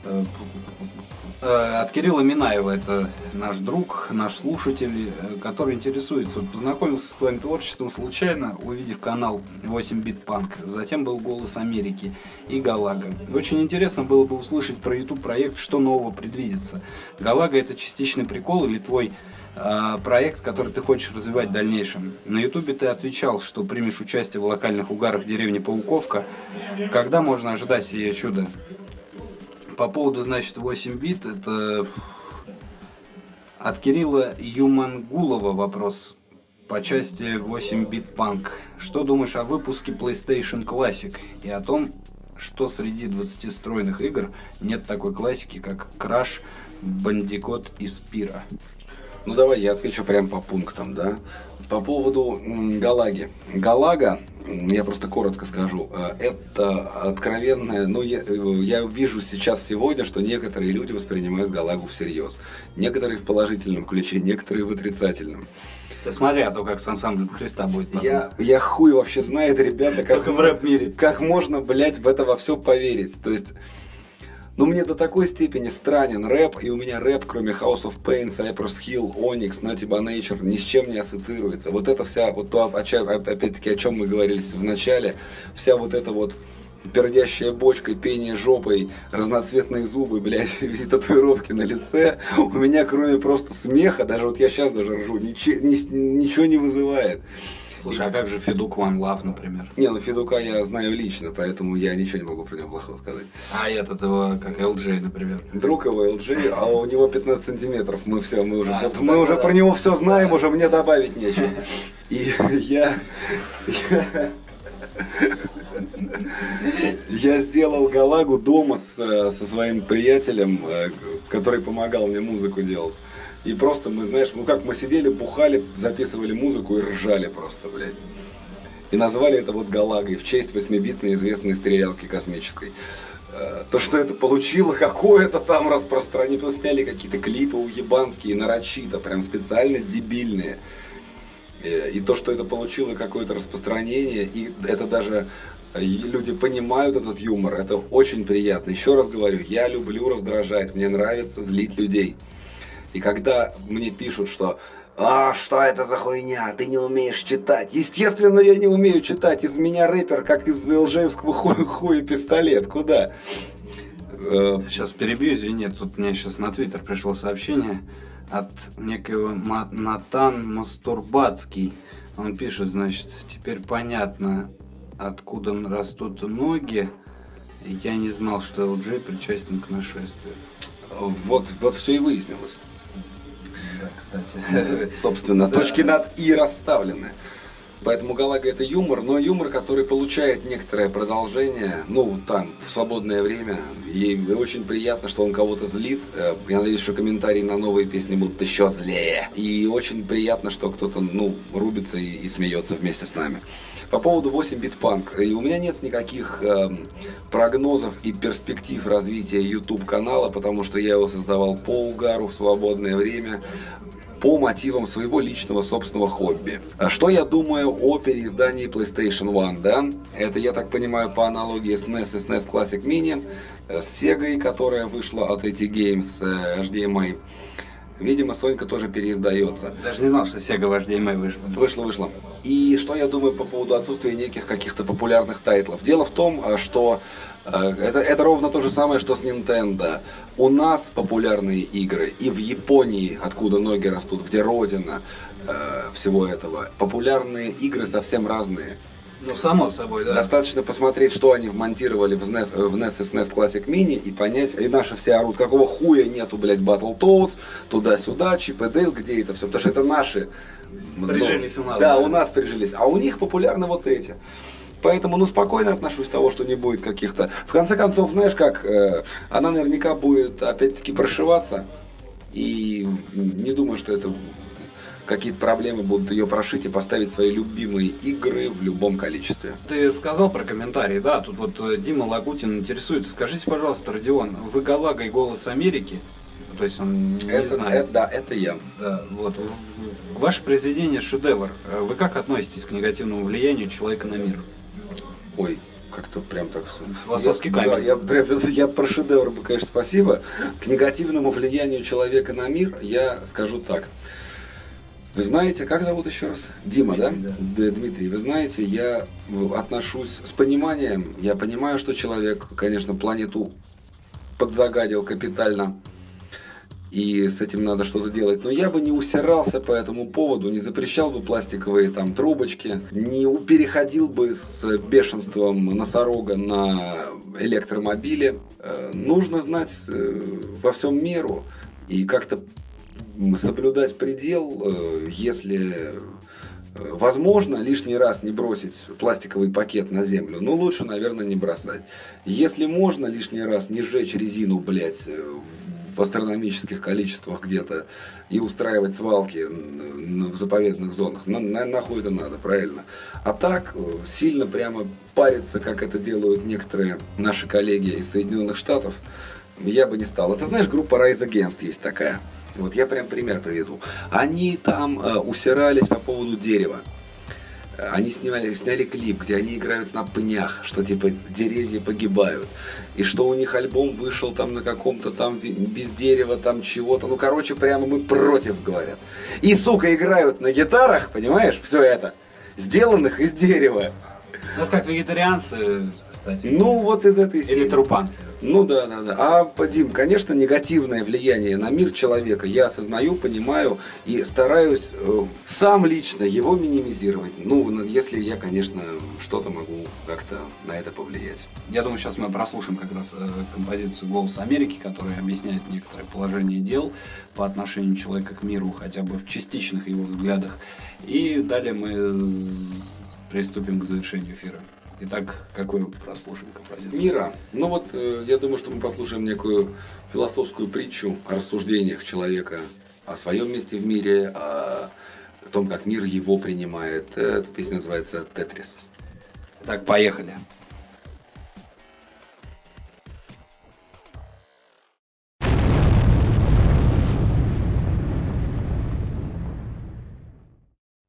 Э, от Кирилла Минаева, это наш друг, наш слушатель, э, который интересуется. Познакомился с твоим творчеством случайно, увидев канал 8 бит панк. Затем был «Голос Америки» и «Галага». Очень интересно было бы услышать про YouTube проект, что нового предвидится. «Галага» — это частичный прикол или твой проект, который ты хочешь развивать в дальнейшем. На Ютубе ты отвечал, что примешь участие в локальных угарах деревни Пауковка. Когда можно ожидать сие чудо? По поводу, значит, 8 бит, это от Кирилла Юмангулова вопрос по части 8 бит панк. Что думаешь о выпуске PlayStation Classic и о том, что среди 20 стройных игр нет такой классики, как Crash, Bandicoot и Spira? Ну давай я отвечу прям по пунктам, да. По поводу Галаги. Галага, я просто коротко скажу, э, это откровенное, ну я, э, я вижу сейчас сегодня, что некоторые люди воспринимают Галагу всерьез. Некоторые в положительном ключе, некоторые в отрицательном. Ты смотри, а то как с ансамблем Христа будет потом. Я, я хуй вообще знает, ребята, как, Только в рэп-мире. как можно, блядь, в это во все поверить. То есть, ну мне до такой степени странен рэп, и у меня рэп, кроме House of Pain, Cypress Hill, Onyx, Naughty by Nature, ни с чем не ассоциируется. Вот это вся, вот то, опять-таки, о чем мы говорили в начале, вся вот эта вот пердящая бочкой, пение жопой, разноцветные зубы, блядь, и татуировки на лице, у меня кроме просто смеха, даже вот я сейчас даже ржу, ниче- ни- ничего не вызывает. Слушай, а как же Федук One Love, например? Не, ну Федука я знаю лично, поэтому я ничего не могу про него плохого сказать. А этот его, как LJ, например. Друг его LG, а у него 15 сантиметров. Мы все, мы уже, А, всё- ну мы уже да. про него все знаем, уже мне добавить нечего. И я, я, сделал Галагу дома с, со своим приятелем, э, который помогал мне музыку делать. И просто мы, знаешь, ну как мы сидели, бухали, записывали музыку и ржали просто, блядь. И назвали это вот Галагой в честь восьмибитной известной стрелялки космической. Э, То, что это получило какое-то там распространение, потом сняли какие-то клипы уебанские, нарочито, прям специально дебильные. Э, И то, что это получило какое-то распространение, и это даже э, люди понимают этот юмор, это очень приятно. Еще раз говорю, я люблю раздражать, мне нравится злить людей. И когда мне пишут, что а, что это за хуйня, ты не умеешь читать. Естественно, я не умею читать. Из меня рэпер, как из ЛЖевского хуя, хуя пистолет. Куда? Э, Сейчас перебью, извини, тут мне сейчас на Твиттер пришло сообщение от некого Ма- Натан Мастурбацкий. Он пишет, значит, теперь понятно, откуда растут ноги. Я не знал, что LJ причастен к нашествию. Вот, вот все и выяснилось. Да, кстати. Собственно, точки над «и» расставлены. Поэтому Галага это юмор, но юмор, который получает некоторое продолжение, ну, там, в свободное время. И очень приятно, что он кого-то злит. Э, Я надеюсь, что комментарии на новые песни будут еще злее. И очень приятно, что кто-то, ну, рубится и, и смеется вместе с нами. По поводу 8 бит панк. И у меня нет никаких эм, прогнозов и перспектив развития YouTube канала, потому что я его создавал по угару в свободное время по мотивам своего личного собственного хобби. А Что я думаю о переиздании PlayStation One, да? Это, я так понимаю, по аналогии с NES и SNES Classic Mini, э, с Sega, которая вышла от AT Games э, HDMI. Видимо, Сонька тоже переиздается. Даже не знал, что Sega в HDMI вышла. Вышло, вышло. И что я думаю по поводу отсутствия неких каких-то популярных тайтлов? Дело в том, а, что э, это, это ровно то же самое, что с Nintendo. У нас популярные игры, и в Японии, откуда ноги растут, где родина э, всего этого, популярные игры совсем разные. Ну, само собой, да. Достаточно посмотреть, что они вмонтировали в NES, в NES и SNES Classic Mini и понять, и наши все орут, какого хуя нету, блядь, Battletoads, туда-сюда, Чип и Дейл, где это все, потому что это наши. ну, Прижились у нас, Да, да. у нас прижились, а у них популярны вот эти. Поэтому, ну, спокойно отношусь к того, что не будет каких-то... В конце концов, знаешь как, э, она наверняка будет, опять-таки, прошиваться. И не думаю, что это какие-то проблемы будут ее прошить и поставить свои любимые игры в любом количестве. Ты сказал про комментарии, да, тут вот э, Дима Лагутин интересуется. Скажите, пожалуйста, Родион, вы Галага и Голос Америки? То есть он не это, знает. это- да, это я. Да, вот. Ваше произведение шедевр. Э, Вы как относитесь к негативному влиянию человека на мир? Ой, как-то прям так... Философский Я- камень. Да, я, прям- я про шедевр бы, конечно, спасибо. К негативному влиянию человека на мир я скажу так. Вы знаете, как зовут еще раз? Дима, да? Дмитрий, Да, Дмитрий, вы знаете, я отношусь с пониманием. Я понимаю, что человек, конечно, планету подзагадил капитально. И с этим надо что-то делать. Но я бы не усирался по этому поводу, не запрещал бы пластиковые там трубочки, не переходил бы с бешенством носорога на электромобиле. Э, Нужно знать э, во всем меру и как-то соблюдать предел, э, если э, возможно лишний раз не бросить пластиковый пакет на землю, но лучше, наверное, не бросать. Если можно лишний раз не сжечь резину, блядь, э, в астрономических количествах где-то и устраивать свалки в заповедных зонах, на, на- нахуй это надо, правильно? А так, сильно прямо париться, как это делают некоторые наши коллеги из Соединенных Штатов, я бы не стал. Это знаешь, группа Rise Against есть такая. Вот я прям пример приведу. Они там э, усирались по поводу дерева. Э, Они снимали, сняли клип, где они играют на пнях, что типа деревья погибают. И что у них альбом вышел там на каком-то там без дерева, там чего-то. Ну, короче, прямо мы против, говорят. И, сука, играют на гитарах, понимаешь, все это, сделанных из дерева. Ну, как вегетарианцы, кстати. Ну, вот из этой Или серии. трупанки. Ну да, да, да. А, Дим, конечно, негативное влияние на мир человека я осознаю, понимаю и стараюсь э, сам лично его минимизировать. Ну, на- если я, конечно, что-то могу как-то на это повлиять. Я думаю, сейчас мы прослушаем как раз э, композицию «Голос Америки», которая объясняет некоторое положение дел по отношению человека к миру, хотя бы в частичных его взглядах. И далее мы приступим к завершению эфира. Итак, какую прослушаем композицию? Мира. Ну вот, э, я думаю, что мы послушаем некую философскую притчу о рассуждениях человека о своем месте в мире, о том, как мир его принимает. Э, Эта песня называется «Тетрис». Итак, поехали.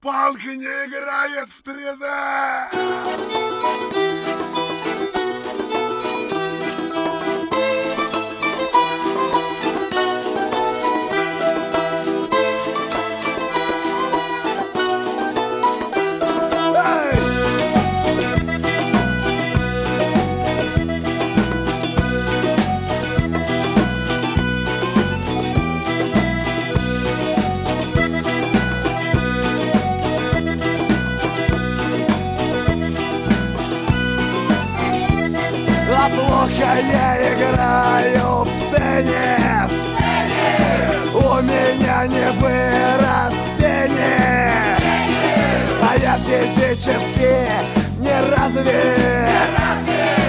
Палка не играет в 3D! Плохо я играю в теннис. У меня не вырос пенис. А я физически не развит.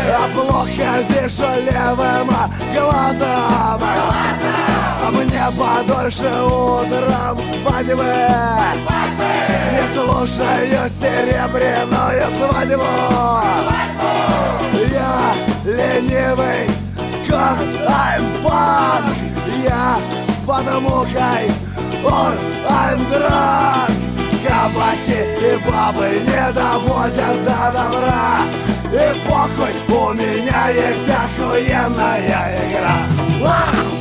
А плохо вижу левым глазом А мне подольше утром спать бы Не слушаю серебряную свадьбу. Я ленивый, cause I'm punk Я под мухой, or I'm drunk Кабаки и бабы не доводят до добра. И похуй, у меня есть охуенная игра. Вау!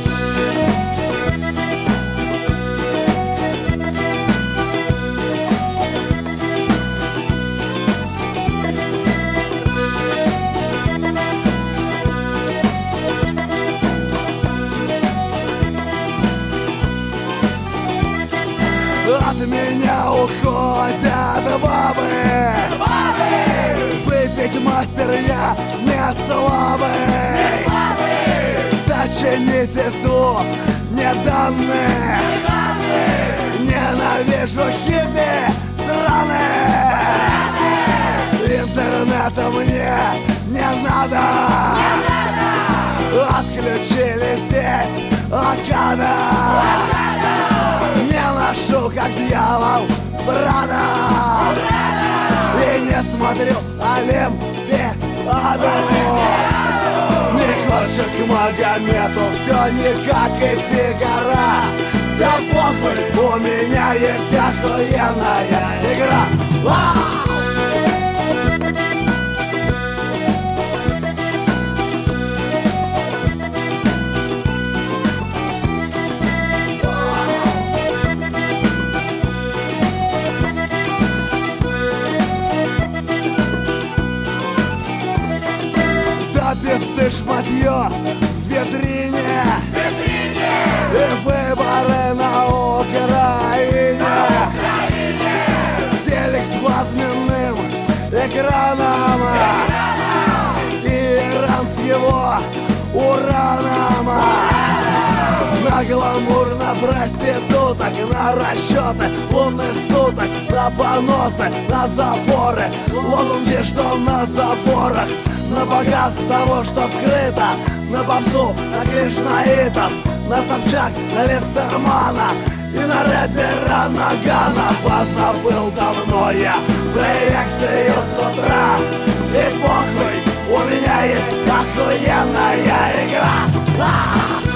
Я не слабый. Сочинительству не данных Ненавижу хиппи сраных Интернета мне не надо. Отключили сеть Акада Не ношу, как дьявол, брата. И не смотрю Олимпиаду Не хочет к Магомету Все никак идти гора. Да похуй, у меня есть охуенная игра. Вау! Осенью в витрине. И выборы на Украине. Телек с плазменным экраном. И Иран с его ураном. На гламур, на проституток, на расчеты лунных суток, на поносы, на заборы, лозунги, что на заборах, на богатство того, что скрыто, на попсу, на кришнаитов, на Собчак, на Листермана и на рэпера Нагана. Позабыл давно я про эрекцию с утра. И похуй, у меня есть охуенная игра. А!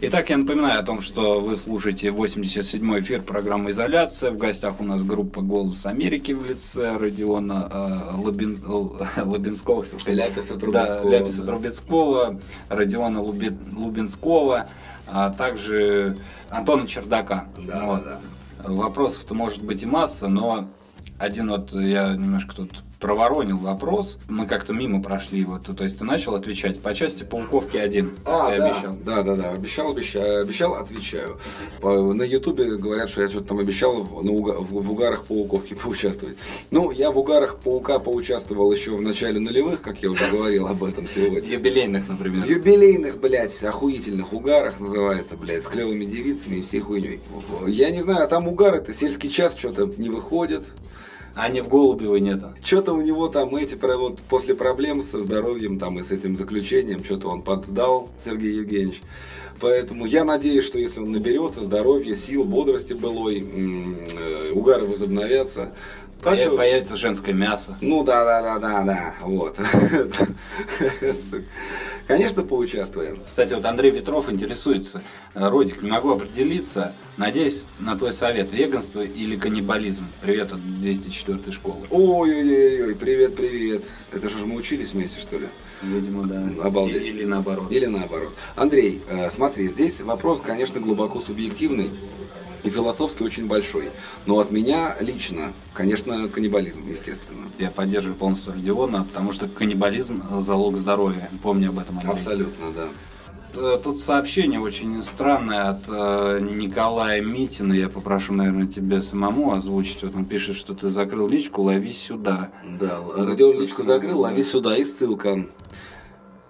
Итак, я напоминаю о том, что вы слушаете 87-й эфир программы «Изоляция». В гостях у нас группа «Голос Америки» в лице Родиона э, Лабин- э, Лабинского. Ляписа Да, Трубецкого, Ляписа да. Трубецкого, Родиона Луби- Лубинского, а также Антона Чердака. Да, Вот. да. Вопросов-то может быть и масса, но один вот я немножко тут проворонил вопрос. Мы как-то мимо прошли его. То есть ты начал отвечать по части пауковки один. А, ты да, обещал. да, да, да, обещал, обещал, обещал, отвечаю. По- на Ютубе говорят, что я что-то там обещал на уга- в, в угарах пауковки поучаствовать. Ну, я в угарах паука поучаствовал еще в начале нулевых, как я уже говорил об этом сегодня. Юбилейных, например. В юбилейных, блядь, охуительных угарах называется, блядь, с клевыми девицами и всей хуйней. Я не знаю, а там угары-то, сельский час что-то не выходит. А не в Голубевой нету. Что-то у него там эти вот после проблем со здоровьем там и с этим заключением, что-то он подсдал, Сергей Евгеньевич. Поэтому я надеюсь, что если он наберется здоровья, сил, бодрости былой, э, угары возобновятся. Так Поя- что- Появится женское мясо. ну да, да, да, да, да, вот. Конечно, поучаствуем. Кстати, вот Андрей Ветров интересуется. Э, Родик, не могу определиться. Надеюсь на твой совет. Веганство или каннибализм? Привет от 204 школы. Ой-ой-ой, привет, привет. Это же мы учились вместе, что ли? Видимо, да. Обалдеть. Или наоборот. Или наоборот. Андрей, э, смотри, здесь вопрос, конечно, глубоко субъективный и философски очень большой. Но от меня лично, конечно, каннибализм, естественно. Я поддерживаю полностью Родиона, потому что каннибализм – залог здоровья. Помни об этом, Андрей. Абсолютно, да. Э, Тут сообщение очень странное от э, Николая Митина. Я попрошу, наверное, тебе самому озвучить. Вот он пишет, что ты закрыл личку, лови сюда. Да, Вот, Родион личку закрыл, лови сюда и ссылка.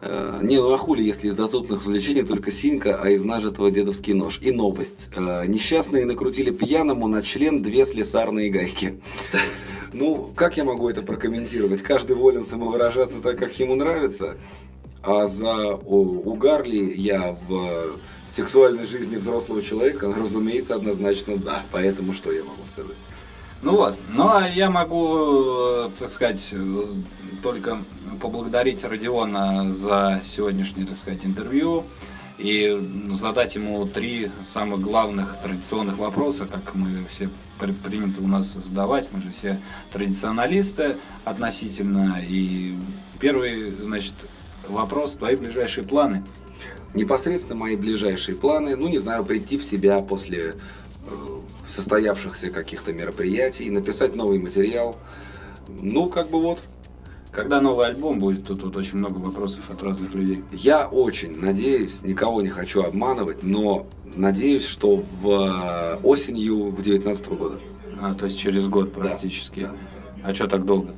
Э, Не, ну а хули, если из доступных развлечений только синька, а из нажитого дедовский нож. И новость. Э, Несчастные накрутили пьяному на член две слесарные гайки. Ну, как я могу это прокомментировать? Каждый волен самовыражаться так, как ему нравится. А за угар ли я в сексуальной жизни взрослого человека, разумеется, однозначно да. Поэтому что я могу сказать? Ну вот, ну а я могу, э, так сказать, только поблагодарить Родиона за сегодняшнее, так сказать, интервью и задать ему три самых главных традиционных вопроса, как мы все при- принято у нас задавать, мы же все традиционалисты относительно. И первый, значит, вопрос, твои ближайшие планы. Непосредственно мои ближайшие планы, ну не знаю, прийти в себя после состоявшихся каких-то мероприятий, написать новый материал. Ну, как бы вот, Когда новый альбом будет, тут, тут очень много вопросов от разных людей. я очень надеюсь, никого не хочу обманывать, но надеюсь, что в э, осенью в 2019 года. А, то есть через год практически. да. А что так долго?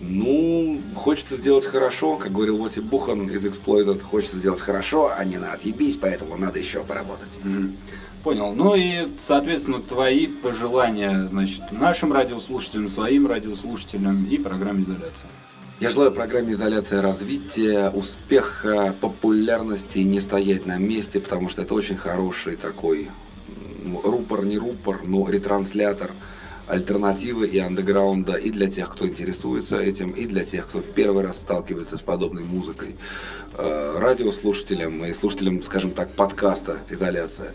Ну, хочется сделать хорошо, как говорил Воти Бухан из Exploited, хочется сделать хорошо, а не на отъебись, поэтому надо еще поработать. Мгм. Понял. Ну и, соответственно, твои пожелания, значит, нашим радиослушателям, своим радиослушателям и программе изоляция. Я желаю программе «Изоляция развития», успеха, популярности, не стоять на месте, потому что это очень хороший такой рупор, не рупор, но ретранслятор альтернативы и андеграунда и для тех, кто интересуется этим, и для тех, кто в первый раз сталкивается с подобной музыкой. Э, Радиослушателям и слушателям, скажем так, подкаста «Изоляция».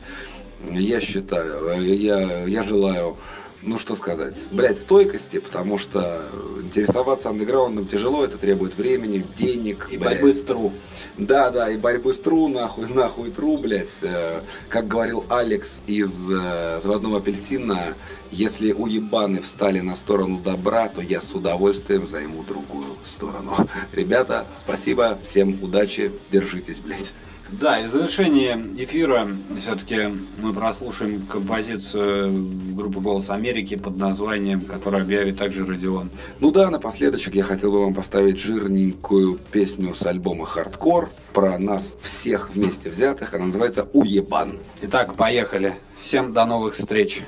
Я считаю, я, я желаю, ну что сказать, блядь, стойкости, потому что интересоваться андеграундом тяжело, это требует времени, денег. И блядь. борьбы с тру. Да, да, и борьбы с тру, нахуй, нахуй тру, блядь. Э, Как говорил Алекс из э, «Заводного апельсина», если уебаны встали на сторону добра, то я с удовольствием займу другую сторону. Ребята, спасибо, всем удачи, держитесь, блядь. Да, и в завершение эфира все-таки мы прослушаем композицию группы «Голос Америки» под названием, которую объявит также Родион. Ну да, напоследочек я хотел бы вам поставить жирненькую песню с альбома «Хардкор» про нас всех вместе взятых. Она называется «Уебан». Итак, поехали. Всем до новых встреч.